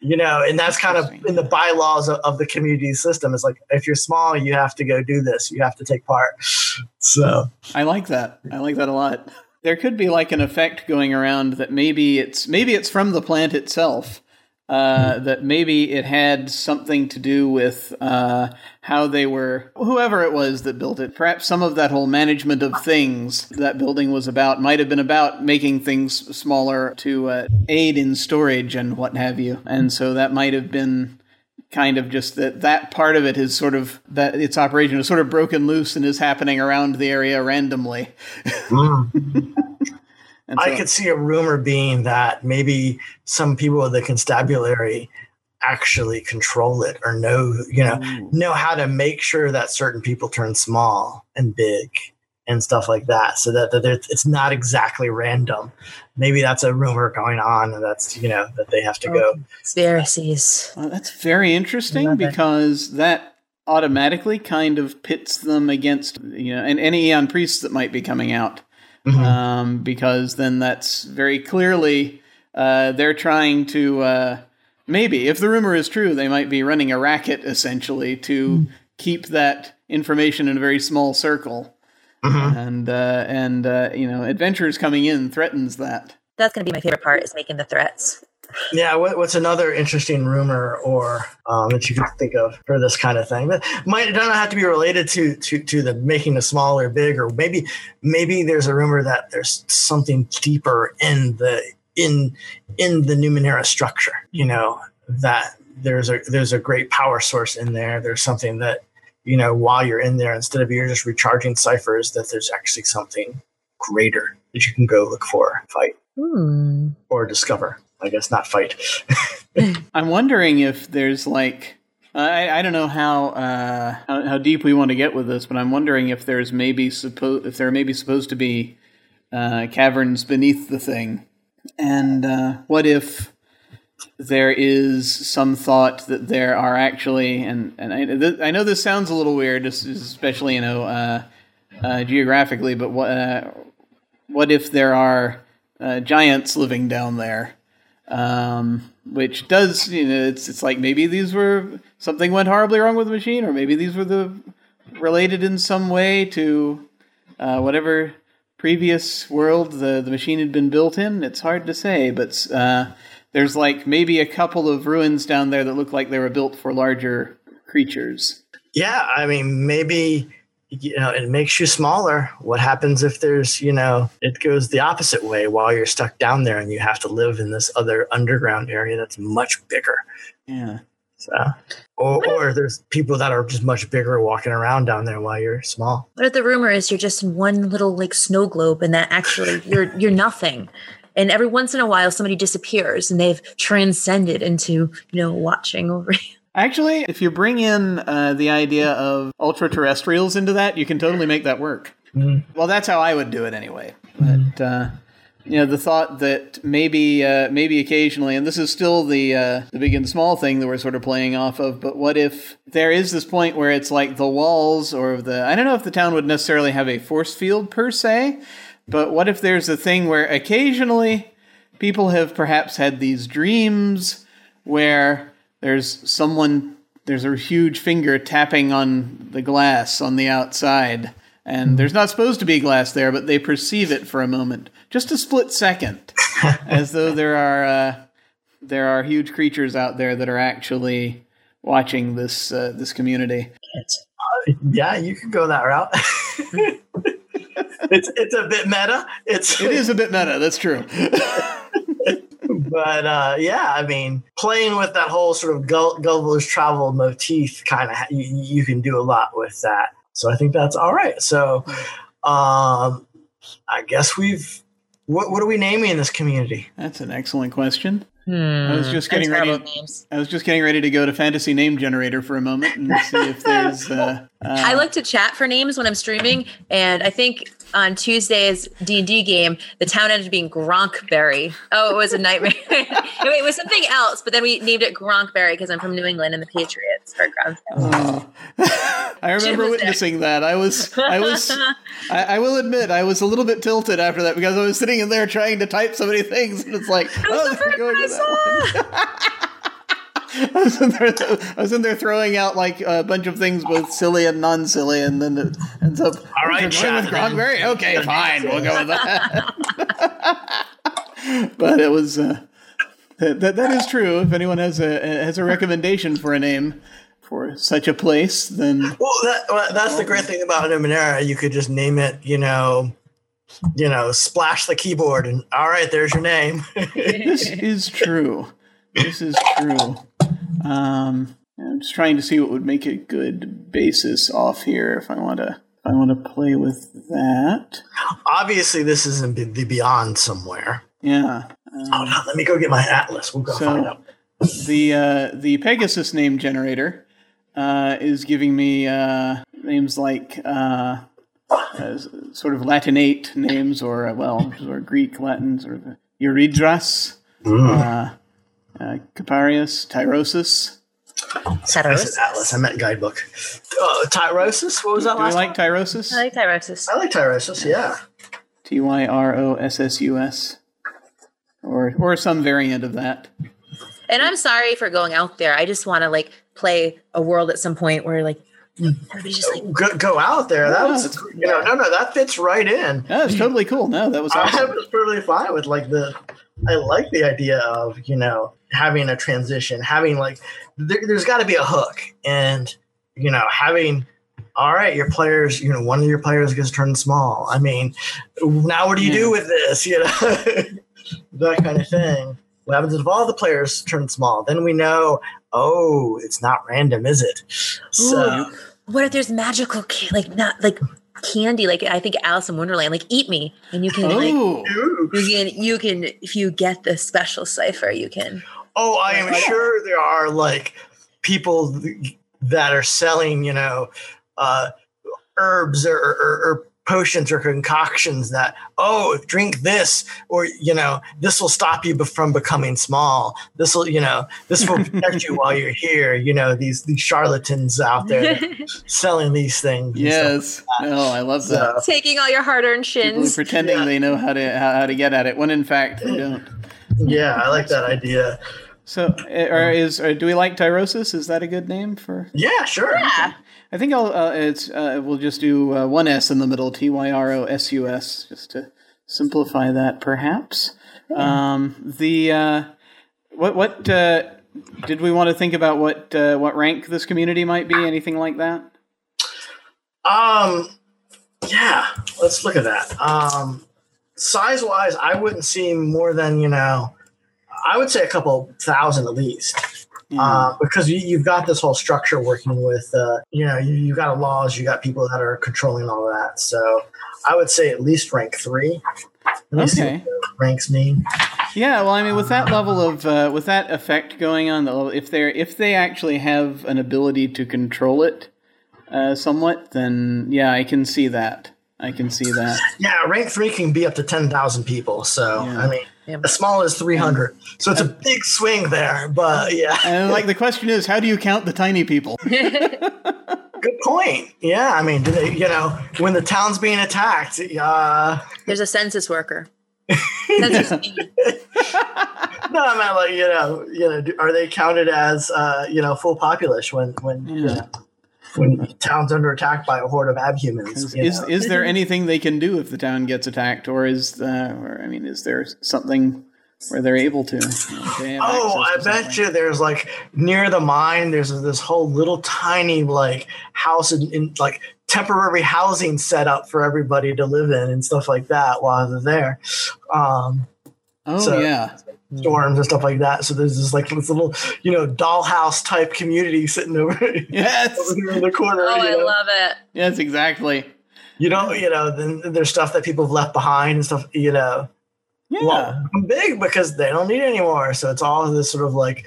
you know and that's kind of in the bylaws of, of the community system it's like if you're small you have to go do this you have to take part (laughs) so I like that. I like that a lot. There could be like an effect going around that maybe it's maybe it's from the plant itself. Uh, that maybe it had something to do with uh, how they were, whoever it was that built it. Perhaps some of that whole management of things that building was about might have been about making things smaller to uh, aid in storage and what have you. And so that might have been kind of just that that part of it is sort of that its operation is sort of broken loose and is happening around the area randomly. (laughs) And I so- could see a rumor being that maybe some people with the constabulary actually control it or know, you know, Ooh. know how to make sure that certain people turn small and big and stuff like that. So that, that it's not exactly random. Maybe that's a rumor going on, and that's you know that they have to go. Conspiracies. Well, that's very interesting because that automatically kind of pits them against you know and any Aeon priests that might be coming out. Mm-hmm. Um, because then that's very clearly uh, they're trying to uh, maybe if the rumor is true, they might be running a racket essentially to mm. keep that information in a very small circle. Mm-hmm. And uh, and uh, you know, adventures coming in threatens that. That's going to be my favorite part is making the threats. Yeah, what, what's another interesting rumor or um, that you can think of for this kind of thing? That might doesn't have to be related to to to the making the small or big, or maybe maybe there's a rumor that there's something deeper in the in in the Numenera structure. You know that there's a there's a great power source in there. There's something that you know, while you're in there, instead of you're just recharging ciphers, that there's actually something greater that you can go look for, fight, hmm. or discover. I guess not fight. (laughs) I'm wondering if there's like I, I don't know how, uh, how, how deep we want to get with this, but I'm wondering if there's maybe supposed if there may be supposed to be uh, caverns beneath the thing, and uh, what if there is some thought that there are actually, and and I, th- I know this sounds a little weird, especially you know uh, uh, geographically, but what uh, what if there are giants living down there? Um, which does you know it's it's like maybe these were something went horribly wrong with the machine, or maybe these were the related in some way to uh, whatever previous world the the machine had been built in. It's hard to say, but uh, there's like maybe a couple of ruins down there that look like they were built for larger creatures. Yeah, I mean, maybe you know it makes you smaller. What happens if there's you know it goes the opposite way while you're stuck down there and you have to live in this other underground area that's much bigger. Yeah. So, or, or there's people that are just much bigger walking around down there while you're small. What if the rumor is you're just in one little like snow globe and that actually you're you're nothing and every once in a while somebody disappears and they've transcended into you know watching over Actually, if you bring in uh, the idea of ultra terrestrials into that, you can totally make that work. Mm-hmm. Well, that's how I would do it anyway. But uh, you know, the thought that maybe, uh, maybe occasionally, and this is still the uh, the big and small thing that we're sort of playing off of. But what if there is this point where it's like the walls or the I don't know if the town would necessarily have a force field per se, but what if there's a thing where occasionally people have perhaps had these dreams where there's someone, there's a huge finger tapping on the glass on the outside, and there's not supposed to be glass there, but they perceive it for a moment, just a split second, (laughs) as though there are uh, there are huge creatures out there that are actually watching this uh, this community. Uh, yeah, you could go that route. (laughs) it's it's a bit meta. It's it is a bit meta. That's true. (laughs) but uh, yeah, I mean, playing with that whole sort of Gulliver's Travel motif, kind of, you, you, can do a lot with that. So I think that's all right. So um, I guess we've. What, what are we naming in this community? That's an excellent question. Hmm, I was just getting ready. I was just getting ready to go to Fantasy Name Generator for a moment and see if there's. (laughs) Uh, uh, I like to chat for names when I'm streaming, and I think on Tuesday's D and D game, the town ended up being Gronkberry. Oh, it was a nightmare. (laughs) it was something else, but then we named it Gronkberry because I'm from New England and the Patriots are Gronkberry. Oh. (sighs) I remember witnessing there. that. I was, I was, (laughs) I, I, will admit, I was a little bit tilted after that because I was sitting in there trying to type so many things, and it's like, oh, going to that one. (laughs) I was, in there, I was in there throwing out like a bunch of things, both silly and non-silly, and then it ends up. All right, going with Gronkberry. Okay, fine, we'll go with that. (laughs) but it was uh, that, that that is true. If anyone has a has a recommendation for a name for such a place, then well, that, well that's the great thing about Numenera. You could just name it, you know, you know, splash the keyboard, and all right, there's your name. (laughs) this is true. This is true. Um, I'm just trying to see what would make a good basis off here if I want to. If I want to play with that. Obviously, this isn't the beyond somewhere. Yeah. Um, oh no! Let me go get my atlas. We'll go so find out. the uh, the Pegasus name generator uh, is giving me uh, names like uh, uh, sort of Latinate names, or uh, well, or Greek Latin, sort of Eurydras's, uh, uh, Caparius, Tyrosus. I said Atlas. I meant guidebook. Uh, Tyrosus. What was that Do you last like one? Tyrosus? I like Tyrosus. I like Tyrosus. Yeah. T Y R O S S U S, or or some variant of that. And I'm sorry for going out there. I just want to like play a world at some point where like Mm. everybody's just like Go, go out there. That Yeah, was, you know, no, no, that fits right in. Yeah, it's totally cool. No, that was I was perfectly fine with like the. I like the idea of you know having a transition, having like there, there's got to be a hook, and you know having. All right, your players. You know, one of your players gets turned small. I mean, now what do you do with this? (laughs) You know, that kind of thing. What happens if all the players turn small? Then we know. Oh, it's not random, is it? So. Ooh. What if there's magical ca- like not like candy like I think Alice in Wonderland like eat me. And you can Oh, Ooh. you can you can if you get the special cipher you can. Oh, I am sure there are like people that are selling, you know, uh, herbs or, or, or potions or concoctions that, oh, drink this, or, you know, this will stop you from becoming small. This will, you know, this will protect you (laughs) while you're here. You know, these, these charlatans out there (laughs) selling these things. and stuff. yes. No, I love that. So, taking all your hard-earned People shins pretending Yeah. they know how to how, how to get at it when in fact they don't. yeah, I like that idea. So, uh, or is or do we like Tyrosus? Is that a good name for? Yeah, sure. yeah I think I'll. Uh, it's uh, we'll just do uh, one S in the middle. T Y R O S U S, just to simplify that, perhaps. Um, the uh, what what uh, did we want to think about? What uh, what rank this community might be? Anything like that? Um, yeah, let's look at that. Um, size wise, I wouldn't see more than you know, I would say a couple thousand at least, Yeah. uh, because you, you've got this whole structure working with, uh, you know, you, you've got laws, you got people that are controlling all that. So I would say at least rank three. Okay. ranks mean. Yeah, well, I mean, with that level of uh, with that effect going on, though, if they're if they actually have an ability to control it uh, somewhat, then yeah, I can see that. I can see that. Yeah, rank three can be up to ten thousand people. So Yeah. I mean, Yeah. as small as three hundred. So it's a big swing there, but yeah. And like the question is, how do you count the tiny people? (laughs) Good point. Yeah, I mean, do they, you know, when the town's being attacked, uh, there's a census worker (laughs) census (laughs) no, I meant like you know, you know, are they counted as uh, you know full populace when when you Yeah. know, when town's under attack by a horde of abhumans? Is is, know? is there anything they can do if the town gets attacked, or is uh, or I mean, is there something where they're able to? you know, they Oh, I bet something? you there's like near the mine. There's this whole little tiny like house in, in like temporary housing set up for everybody to live in and stuff like that while they're there. Um, Oh so- yeah, storms and stuff like that. So there's this like this little, you know, dollhouse type community sitting over, (laughs) yes, over here in the corner. oh you, I know? love it yes, exactly. you know, you know, then there's stuff that people have left behind and stuff, you know, Yeah, well, big because they don't need it anymore. So it's all this sort of like,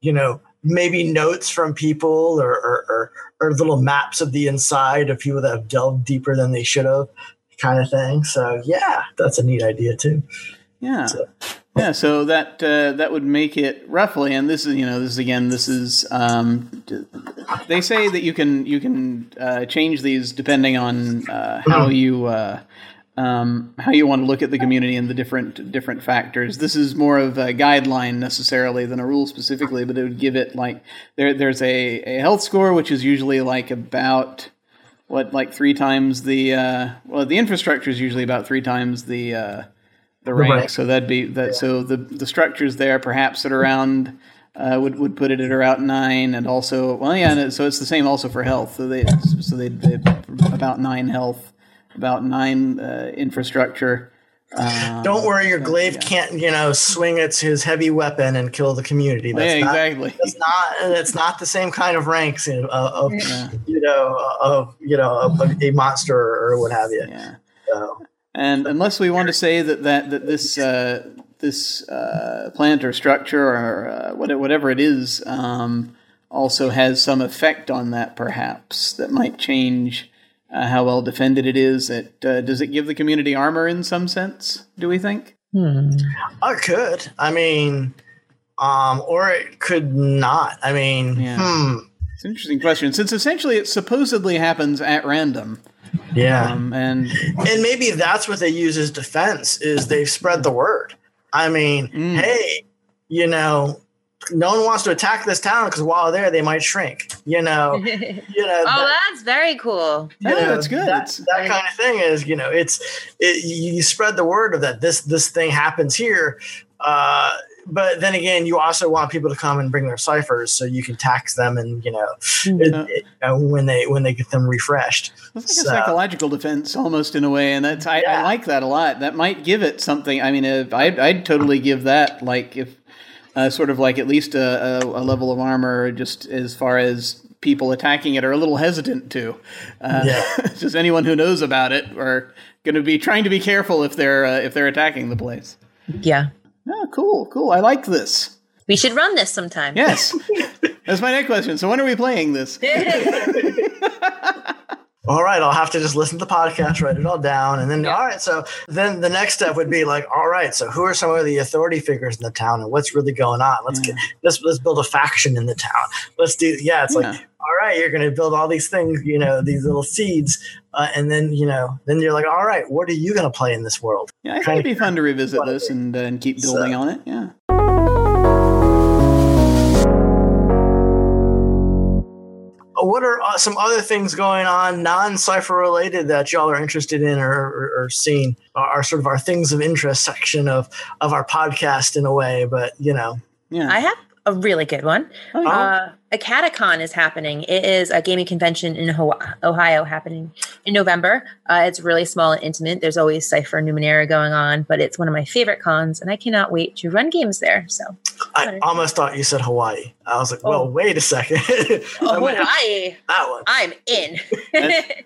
you know, maybe notes from people or or, or, or little maps of the inside of people that have delved deeper than they should have, kind of thing. So yeah, that's a neat idea too. Yeah. So- Yeah, so that uh, that would make it roughly, and this is you know this is again this is um, they say that you can you can uh, change these depending on uh, how you uh, um, how you want to look at the community and the different different factors. This is more of a guideline necessarily than a rule specifically, but it would give it like there there's a, a health score which is usually like about what like three times the uh, well the infrastructure is usually about three times the uh, the rank. rank. So that'd be that. So the the structures there perhaps at around uh, would would put it at around nine, and also well yeah. And it, so it's the same also for health. So they so they they about nine health, about nine uh, infrastructure. Um, Don't worry, your glaive can't, you know, swing its his heavy weapon and kill the community. That's yeah, not, exactly. That's not. It's not the same kind of ranks of, of Yeah. you know, of you know, of a monster or what have you. Yeah. So, And unless we want to say that that, that this uh, this uh, plant or structure or uh, whatever it is um, also has some effect on that, perhaps that might change uh, how well defended it is. It uh, does it give the community armor in some sense? Do we think? Hmm. I could. I mean, um, or it could not. I mean, Yeah. hmm. It's an interesting question, since essentially it supposedly happens at random, Yeah. um, and and maybe that's what they use as defense is they've spread the word. I mean, Mm. hey, you know, no one wants to attack this town because while they're there, they might shrink. You know, (laughs) you know. oh, that- that's very cool. Yeah, know, that's good. That, that kind of thing is, you know, it's it, you spread the word of that this this thing happens here. Uh, but then again, you also want people to come and bring their ciphers so you can tax them, and you know, it, Uh, it- uh, when they when they get them refreshed. It's like So- a psychological defense almost in a way, and that's I, I like that a lot. That might give it something. I mean, if I'd, I'd totally give that like if uh, sort of like at least a, a, a level of armor, just as far as people attacking it are a little hesitant to. Uh, Yeah. (laughs) just anyone who knows about it are going to be trying to be careful if they're uh, if they're attacking the place. Yeah. Oh, cool, cool. I like this. We should run this sometime. Yes, (laughs) that's my next question. So when are we playing this? (laughs) (laughs) All right, I'll have to just listen to the podcast, write it all down, and then all right. So then the next step would be like, all right, so who are some of the authority figures in the town, and what's really going on? Let's get let's let's build a faction in the town. Let's do yeah. It's Yeah. like all right, you're going to build all these things, you know, these little seeds, uh, and then you know, then you're like, all right, what are you going to play in this world? Yeah, I think it'd be fun to revisit what it this and uh, and keep building So- on it. Yeah. What are uh, some other things going on, non-cipher related, that y'all are interested in or, or, or seeing? Are, are sort of our things of interest section of of our podcast in a way, but you know, Yeah. I have a really good one. Oh, yeah. Uh, a Catacon is happening. It is a gaming convention in Ohio happening in November. Uh, it's really small and intimate. There's always Cypher and Numenera going on, but it's one of my favorite cons, and I cannot wait to run games there. So, I Right. almost thought you said Hawaii. I was like, well, Oh. wait a second. (laughs) I might Hawaii, that one. I'm in.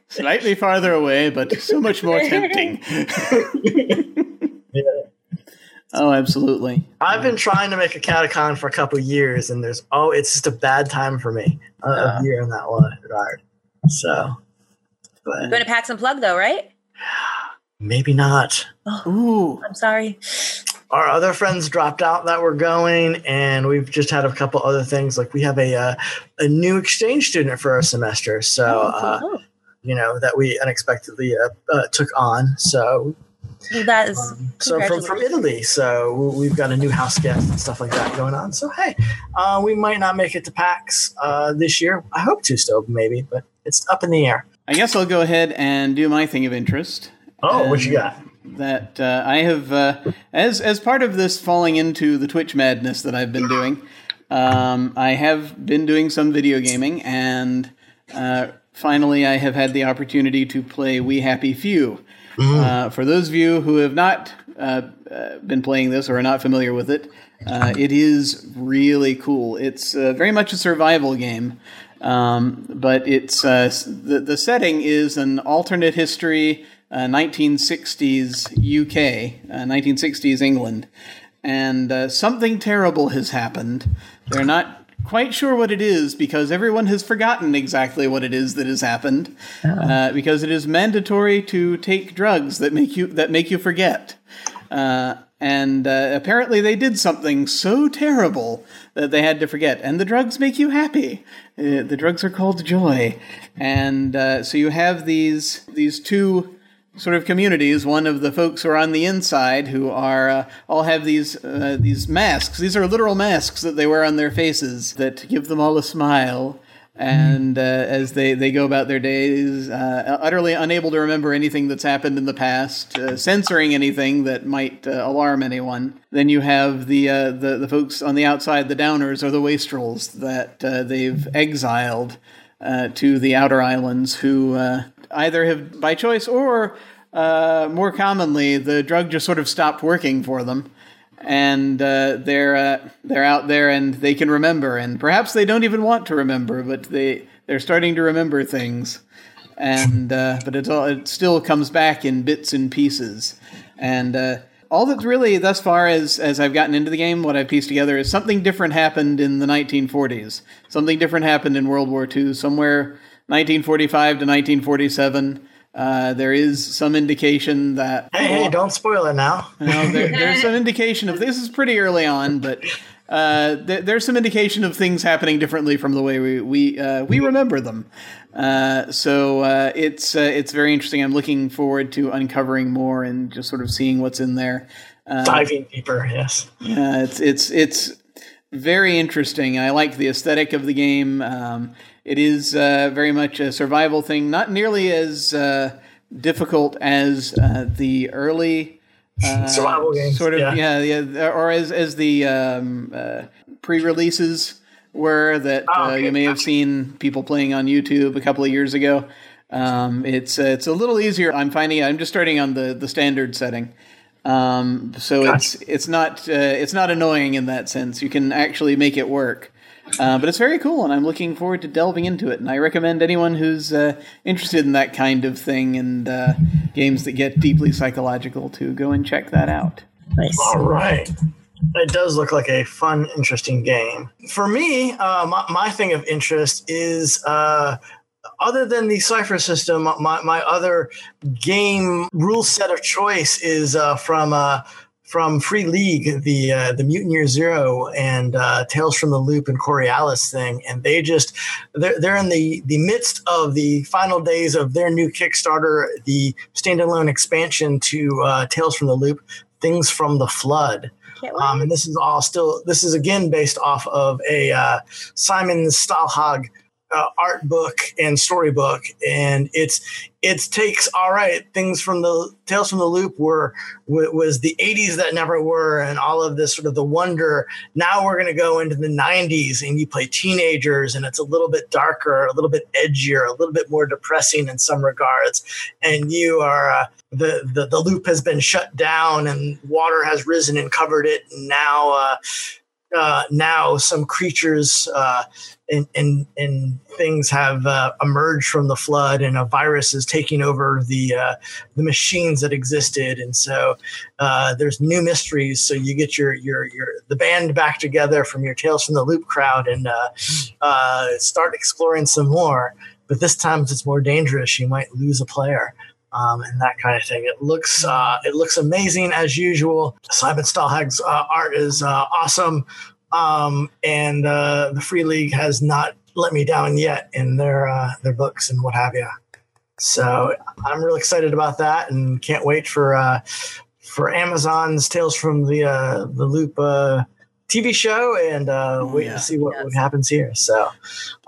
Slightly farther away, but so much more (laughs) tempting. (laughs) Oh, absolutely. I've been trying to make a catacon for a couple of years, and there's oh, it's just a bad time for me uh, Oh. of year in that one regard. So, but Going to pack some plug though, right? maybe not. Ooh. I'm sorry. Our other friends dropped out that were going, and we've just had a couple other things. Like we have a uh, a new exchange student for our semester, so uh, Oh, you know that we unexpectedly uh, uh, took on. So well, that is Um, so from, from. Italy. So we've got a new house guest and stuff like that going on. So hey, uh, we might not make it to PAX uh, this year. I hope to still maybe, but it's up in the air. I guess I'll go ahead and do my thing of interest. Oh, what you got? That uh, I have, uh, as as part of this falling into the Twitch madness that I've been doing, um, I have been doing some video gaming, and uh, finally I have had the opportunity to play We Happy Few. Uh, for those of you who have not uh, uh, been playing this or are not familiar with it, uh, it is really cool. It's uh, very much a survival game, um, but it's the the setting is an alternate history, uh, 1960s UK, uh, 1960s England, and something terrible has happened. They're not quite sure what it is because everyone has forgotten exactly what it is that has happened uh, because it is mandatory to take drugs that make you that make you forget. Uh, and uh, apparently they did something so terrible that they had to forget. And the drugs make you happy. Uh, the drugs are called joy. And uh, so you have these these two sort of communities. One of the folks who are on the inside, who are uh, all have these uh, these masks. These are literal masks that they wear on their faces that give them all a smile. And uh, as they, they go about their days, uh, utterly unable to remember anything that's happened in the past, uh, censoring anything that might uh, alarm anyone. Then you have the, the the folks on the outside, the downers or the wastrels that they've exiled to the outer islands who either have by choice or uh, more commonly the drug just sort of stopped working for them and uh, they're uh, they're out there and they can remember and perhaps they don't even want to remember but they they're starting to remember things and uh, but it's all, it still comes back in bits and pieces and uh, all that's really thus far as as I've gotten into the game, what I've pieced together is something different happened in the 1940s. Something different happened in World War II. Somewhere 1945 to 1947. Uh, there is some indication that. Hey, hey, don't spoil it now. there, there's some indication of this is pretty early on, but uh, th- there's some indication of things happening differently from the way we we uh, we remember them. Uh, so uh, it's uh, it's very interesting. I'm looking forward to uncovering more and just sort of seeing what's in there. Diving deeper, yes. Yeah, it's it's it's very interesting. I like the aesthetic of the game. Um, it is uh, very much a survival thing, not nearly as uh, difficult as uh, the early uh, survival games. Sort of, yeah, yeah, yeah or as as the um, uh, pre-releases were that Oh, uh, okay. you may have seen people playing on YouTube a couple of years ago. Um, it's uh, it's a little easier. I'm finding I'm just starting on the the standard setting. Um, so Gotcha. it's it's not uh, it's not annoying in that sense. You can actually make it work. Uh, but it's very cool, and I'm looking forward to delving into it. And I recommend anyone who's uh, interested in that kind of thing and uh, games that get deeply psychological to go and check that out. Nice. All right. It does look like a fun, interesting game. For me, uh, my, my thing of interest is uh, other than the Cypher system, my, my other game rule set of choice is uh, from uh, from Free League, the uh, the Mutant Year Zero and uh, Tales from the Loop and Coriolis thing, and they just they're, they're in the the midst of the final days of their new Kickstarter, the standalone expansion to uh, Tales from the Loop, Things from the Flood. Um, and this is all still, this is again based off of a uh, Simon Stålenhag uh, art book and storybook. And it's, it takes, all right, things from the Tales from the Loop were, wa- was the 80s that never were, and all of this sort of the wonder. Now we're going to go into the 90s and you play teenagers, and it's a little bit darker, a little bit edgier, a little bit more depressing in some regards. And you are, uh, the, the the loop has been shut down and water has risen and covered it. And now, uh, uh, now some creatures uh, and, and and things have uh, emerged from the flood, and a virus is taking over the uh, the machines that existed. And so uh, there's new mysteries. So you get your your your the band back together from your Tales from the Loop crowd and uh, start exploring some more. But this time it's more dangerous. You might lose a player um, and that kind of thing. It looks uh, it looks amazing as usual. Simon Stålenhag's uh, art is uh, awesome, um, and uh, the Free League has not let me down yet in their uh, their books and what have you. So I'm really excited about that, and can't wait for uh, for Amazon's Tales from the the Loop. Uh, TV show and uh, Oh, wait yeah. to see what, Yes. what happens here. So,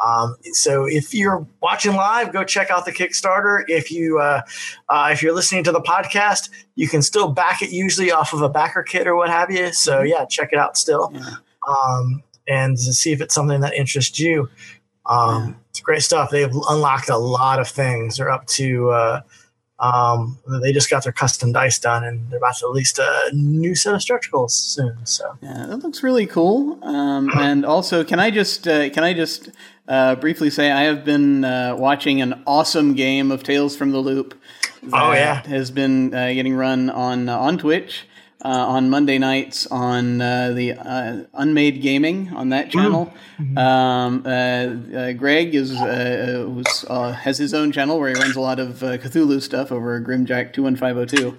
um, so if you're watching live, go check out the Kickstarter. If you uh, uh, if you're listening to the podcast, you can still back it usually off of a backer kit or what have you. So yeah, check it out still, Yeah. um, and see if it's something that interests you. Um, Yeah. It's great stuff. They've unlocked a lot of things. They're up to. Um, they just got their custom dice done, and they're about to release a new set of stretch goals soon. So Yeah, that looks really cool. Um, (clears throat) and also, can I just uh, can I just uh, briefly say I have been uh, watching an awesome game of Tales from the Loop. Oh, yeah. has been uh, getting run on uh, on Twitch on Monday nights on uh, the uh, Unmade Gaming on that channel. Um, uh, uh, Greg is uh, uh, was, uh, has his own channel where he runs a lot of uh, Cthulhu stuff over Grimjack two one five zero two.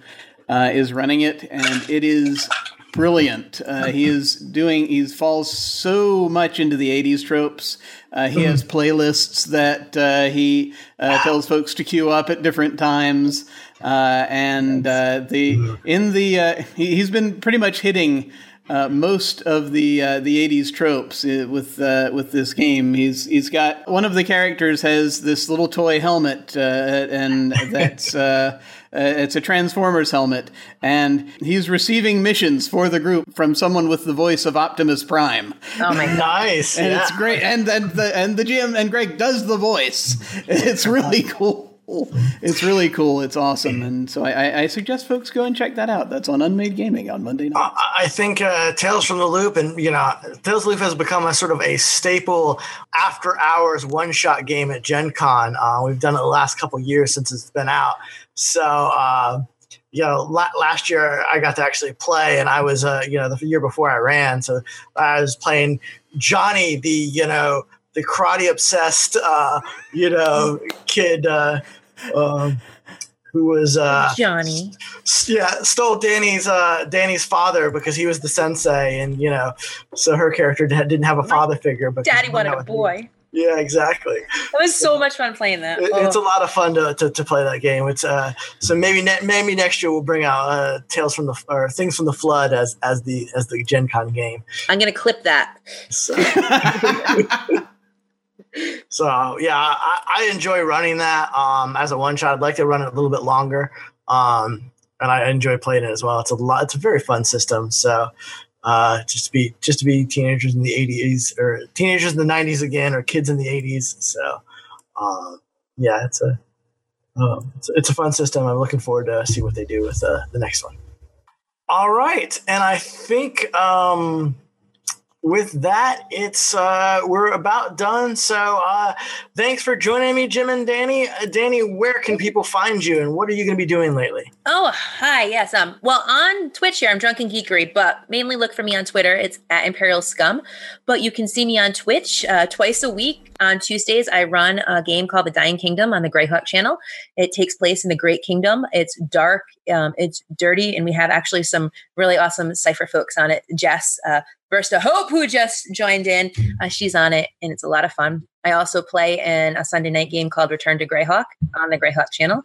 Uh, is running it, and it is brilliant. Uh, he is doing. He falls so much into the '80s tropes. Uh, he has playlists that uh, he uh, tells folks to queue up at different times, uh, and uh, the in the uh, he, he's been pretty much hitting. Uh, most of the uh, the '80s tropes with uh, with this game. He's he's got one of the characters has this little toy helmet, uh, and (laughs) that's uh, uh, it's a Transformers helmet, and he's receiving missions for the group from someone with the voice of Optimus Prime, Oh my (laughs) god. nice, and yeah. it's great. And and the and the GM and Greg does the voice. (laughs) It's really cool. It's really cool. It's awesome, and so I, I, suggest folks go and check that out. That's on Unmade Gaming on Monday night. I think uh, Tales from the Loop, and you know, Tales from the Loop has become a sort of a staple after hours one shot game at Gen Con. Uh, we've done it the last couple years since it's been out. So, uh, you know, la- last year I got to actually play, and I was, uh, you know, the year before I ran, so I was playing Johnny, the you know, the karate obsessed, uh, you know, kid uh, um, who was uh, Johnny. s- yeah stole Danny's uh, Danny's father because he was the sensei, and you know, so her character didn't have a father figure. But Daddy wanted a boy. Yeah, exactly. It was so much fun playing that. It- Oh. It's a lot of fun to, to, to play that game. It's uh, so maybe ne- maybe next year we'll bring out uh, Tales from the or Things from the Flood as as the as the Gen Con game. I'm gonna clip that. So, (laughs) so yeah, I, I enjoy running that um, as a one shot. I'd like to run it a little bit longer, um, and I enjoy playing it as well. It's a lot. It's a very fun system. So uh, just to be just to be teenagers in the '80s or teenagers in the '90s again, or kids in the '80s. So um, yeah, it's a um, it's, it's a fun system. I'm looking forward to see what they do with uh, the next one. All right, and I think um, with that, it's uh, we're about done. So uh, thanks for joining me, Jim and Dani. Uh, Dani, where can people find you, and what are you going to be doing lately? Oh, hi. Yes. Um. Well, on Twitch here, I'm Drunken Geekery, but mainly look for me on Twitter. It's at Imperial Scum. But you can see me on Twitch uh, twice a week. On Tuesdays, I run a game called The Dying Kingdom on the Greyhawk channel. It takes place in the Great Kingdom. It's dark, um, it's dirty, and we have actually some really awesome cipher folks on it. Jess, uh, Versta Hope, who just joined in, uh, she's on it, and it's a lot of fun. I also play in a Sunday night game called Return to Greyhawk on the Greyhawk channel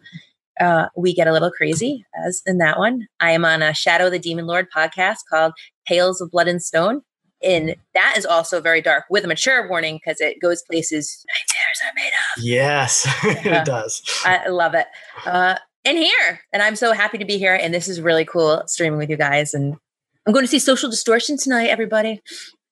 uh, we get a little crazy as in that one. I am on a Shadow of the Demon Lord podcast called Tales of Blood and Stone. And that is also very dark with a mature warning because it goes places nightmares are made of. Yes, (laughs) Yeah. it does. I love it. Uh, and here, and I'm so happy to be here. And this is really cool streaming with you guys. And I'm going to see Social Distortion tonight, everybody.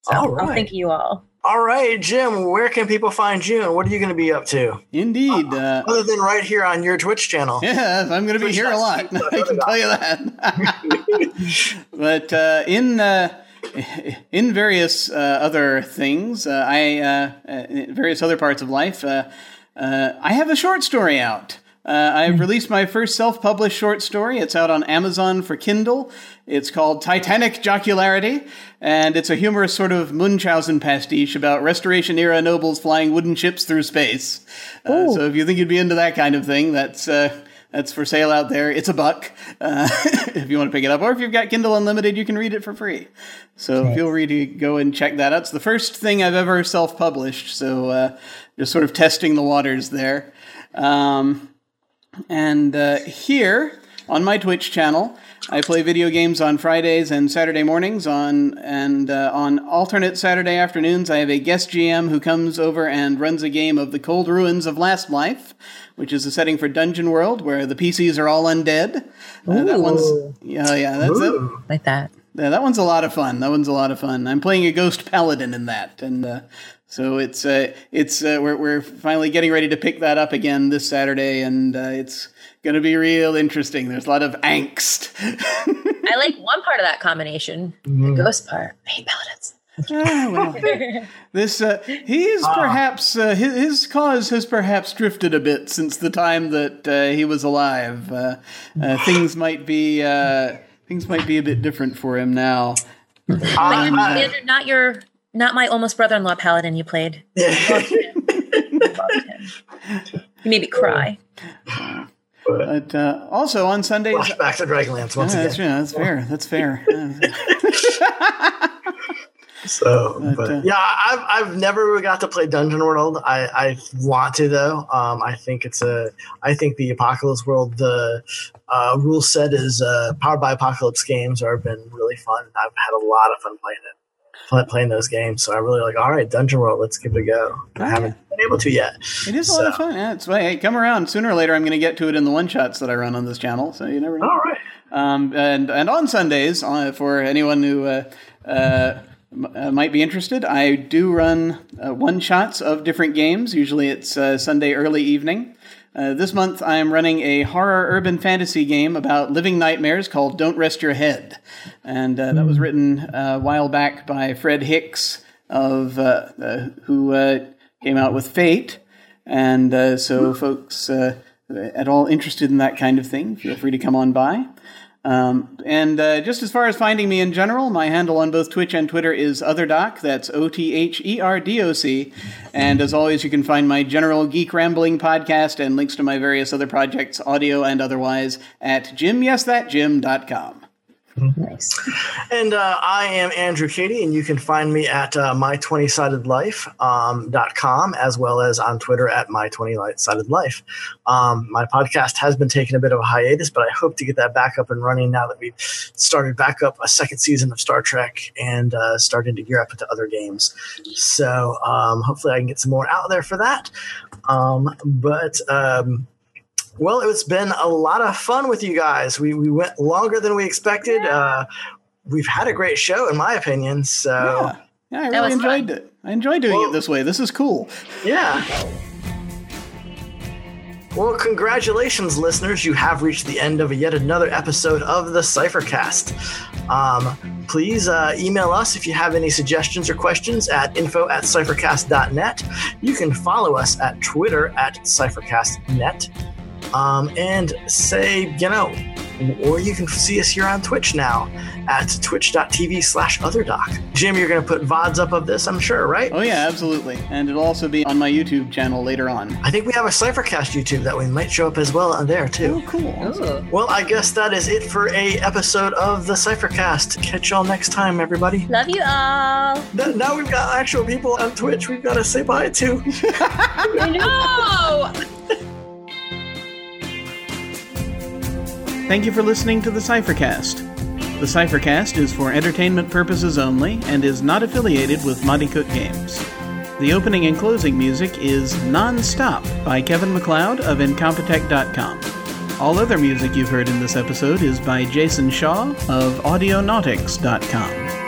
So All I'll thank you all. All right, Jim, where can people find you, and what are you going to be up to, Indeed. Uh, other than right here on your Twitch channel? (laughs) Yeah, I'm going to be here a lot. (laughs) I can tell you that. but uh, in uh, (laughs) in various uh, other things, uh, I uh, in various other parts of life, uh, uh, I have a short story out. Uh, I've released my first self-published short story. It's out on Amazon for Kindle. It's called Titanic Jocularity, and it's a humorous sort of Munchausen pastiche about Restoration-era nobles flying wooden ships through space. Uh, so if you think you'd be into that kind of thing, that's uh, that's for sale out there. It's a buck uh, (laughs) if you want to pick it up, or if you've got Kindle Unlimited, you can read it for free. So feel free to go and check that out. It's the first thing I've ever self-published, so uh, just sort of testing the waters there. Um, and uh, here on my Twitch channel, I play video games on Fridays and Saturday mornings. On and uh, on alternate Saturday afternoons, I have a guest GM who comes over and runs a game of the Cold Ruins of Last Life, which is a setting for Dungeon World where the PCs are all undead. Uh, that one's yeah, yeah, that's it. Like that. Yeah, that one's a lot of fun. That one's a lot of fun. I'm playing a ghost paladin in that, and uh, so it's uh, it's uh, we're we're finally getting ready to pick that up again this Saturday, and uh, it's going to be real interesting. There's a lot of angst. (laughs) I like one part of that combination, the ghost part. I hate paladins. Ah, well, (laughs) this uh, he's perhaps uh, his, his cause has perhaps drifted a bit since the time that uh, he was alive. Uh, uh, (laughs) things might be uh, things might be a bit different for him now. But you're uh, Xander, not your, not my almost brother-in-law paladin you played. (laughs) Loved him. Loved him. You made me cry. But uh, also on Sundays, Flashback to Dragonlance once Yeah, that's, again. yeah, that's fair. That's fair. So, But, but, uh, yeah, I've I've never got to play Dungeon World. I, I want to though. Um, I think it's a. I think the Apocalypse World the uh, rule set is uh, powered by Apocalypse games are been really fun. I've had a lot of fun playing it, play- playing those games. So I really like. All right, Dungeon World, let's give it a go. I haven't been able to yet. It is a lot of fun. Yeah, it's hey, come around sooner or later. I'm going to get to it in the one shots that I run on this channel. So you never know. All right. Um, and and on Sundays, uh, for anyone who uh, uh, uh, might be interested, I do run uh, one shots of different games. Usually, it's uh, Sunday early evening. Uh, this month, I am running a horror urban fantasy game about living nightmares called "Don't Rest Your Head," and uh, that was written uh, a while back by Fred Hicks of uh, uh, who uh, came out with Fate. And uh, so, folks uh, at all interested in that kind of thing, feel free to come on by. Um, and uh, just as far as finding me in general, my handle on both Twitch and Twitter is OtherDoc. That's O T H E R D O C. And as always, you can find my general geek rambling podcast and links to my various other projects, audio and otherwise, at jimyesthatjim.com. Nice. And uh, I am Andrew Katie, and you can find me at uh, my20sidedlife.com um, as well as on Twitter at my20sidedlife. Um, my podcast has been taking a bit of a hiatus, but I hope to get that back up and running now that we've started back up a second season of Star Trek and uh, starting to gear up into other games. So um, hopefully I can get some more out there for that. Um, but um, well, it's been a lot of fun with you guys. We, we went longer than we expected. Uh, we've had a great show, in my opinion. So, yeah, yeah I really enjoyed fun. it. I enjoy doing well, it this way. This is cool. Yeah. Well, congratulations, listeners. You have reached the end of yet another episode of the Cyphercast. Um, please uh, email us if you have any suggestions or questions at info at cyphercast.net. You can follow us at Twitter at cyphercastnet um, and say, you know, or you can see us here on Twitch now at twitch.tv slash otherdoc. Jim, you're going to put VODs up of this, I'm sure, right? Oh, yeah, absolutely. And it'll also be on my YouTube channel later on. I think we have a Cyphercast YouTube that we might show up as well on there, too. Oh, cool. Oh. Well, I guess that is it for a episode of the Cyphercast. Catch y'all next time, everybody. Love you all. Now we've got actual people on Twitch we've got to say bye to. (laughs) I Thank you for listening to the Cyphercast. The Cyphercast is for entertainment purposes only and is not affiliated with Monte Cook Games. The opening and closing music is Non-Stop by Kevin MacLeod of Incompetech.com. All other music you've heard in this episode is by Jason Shaw of Audionautix.com.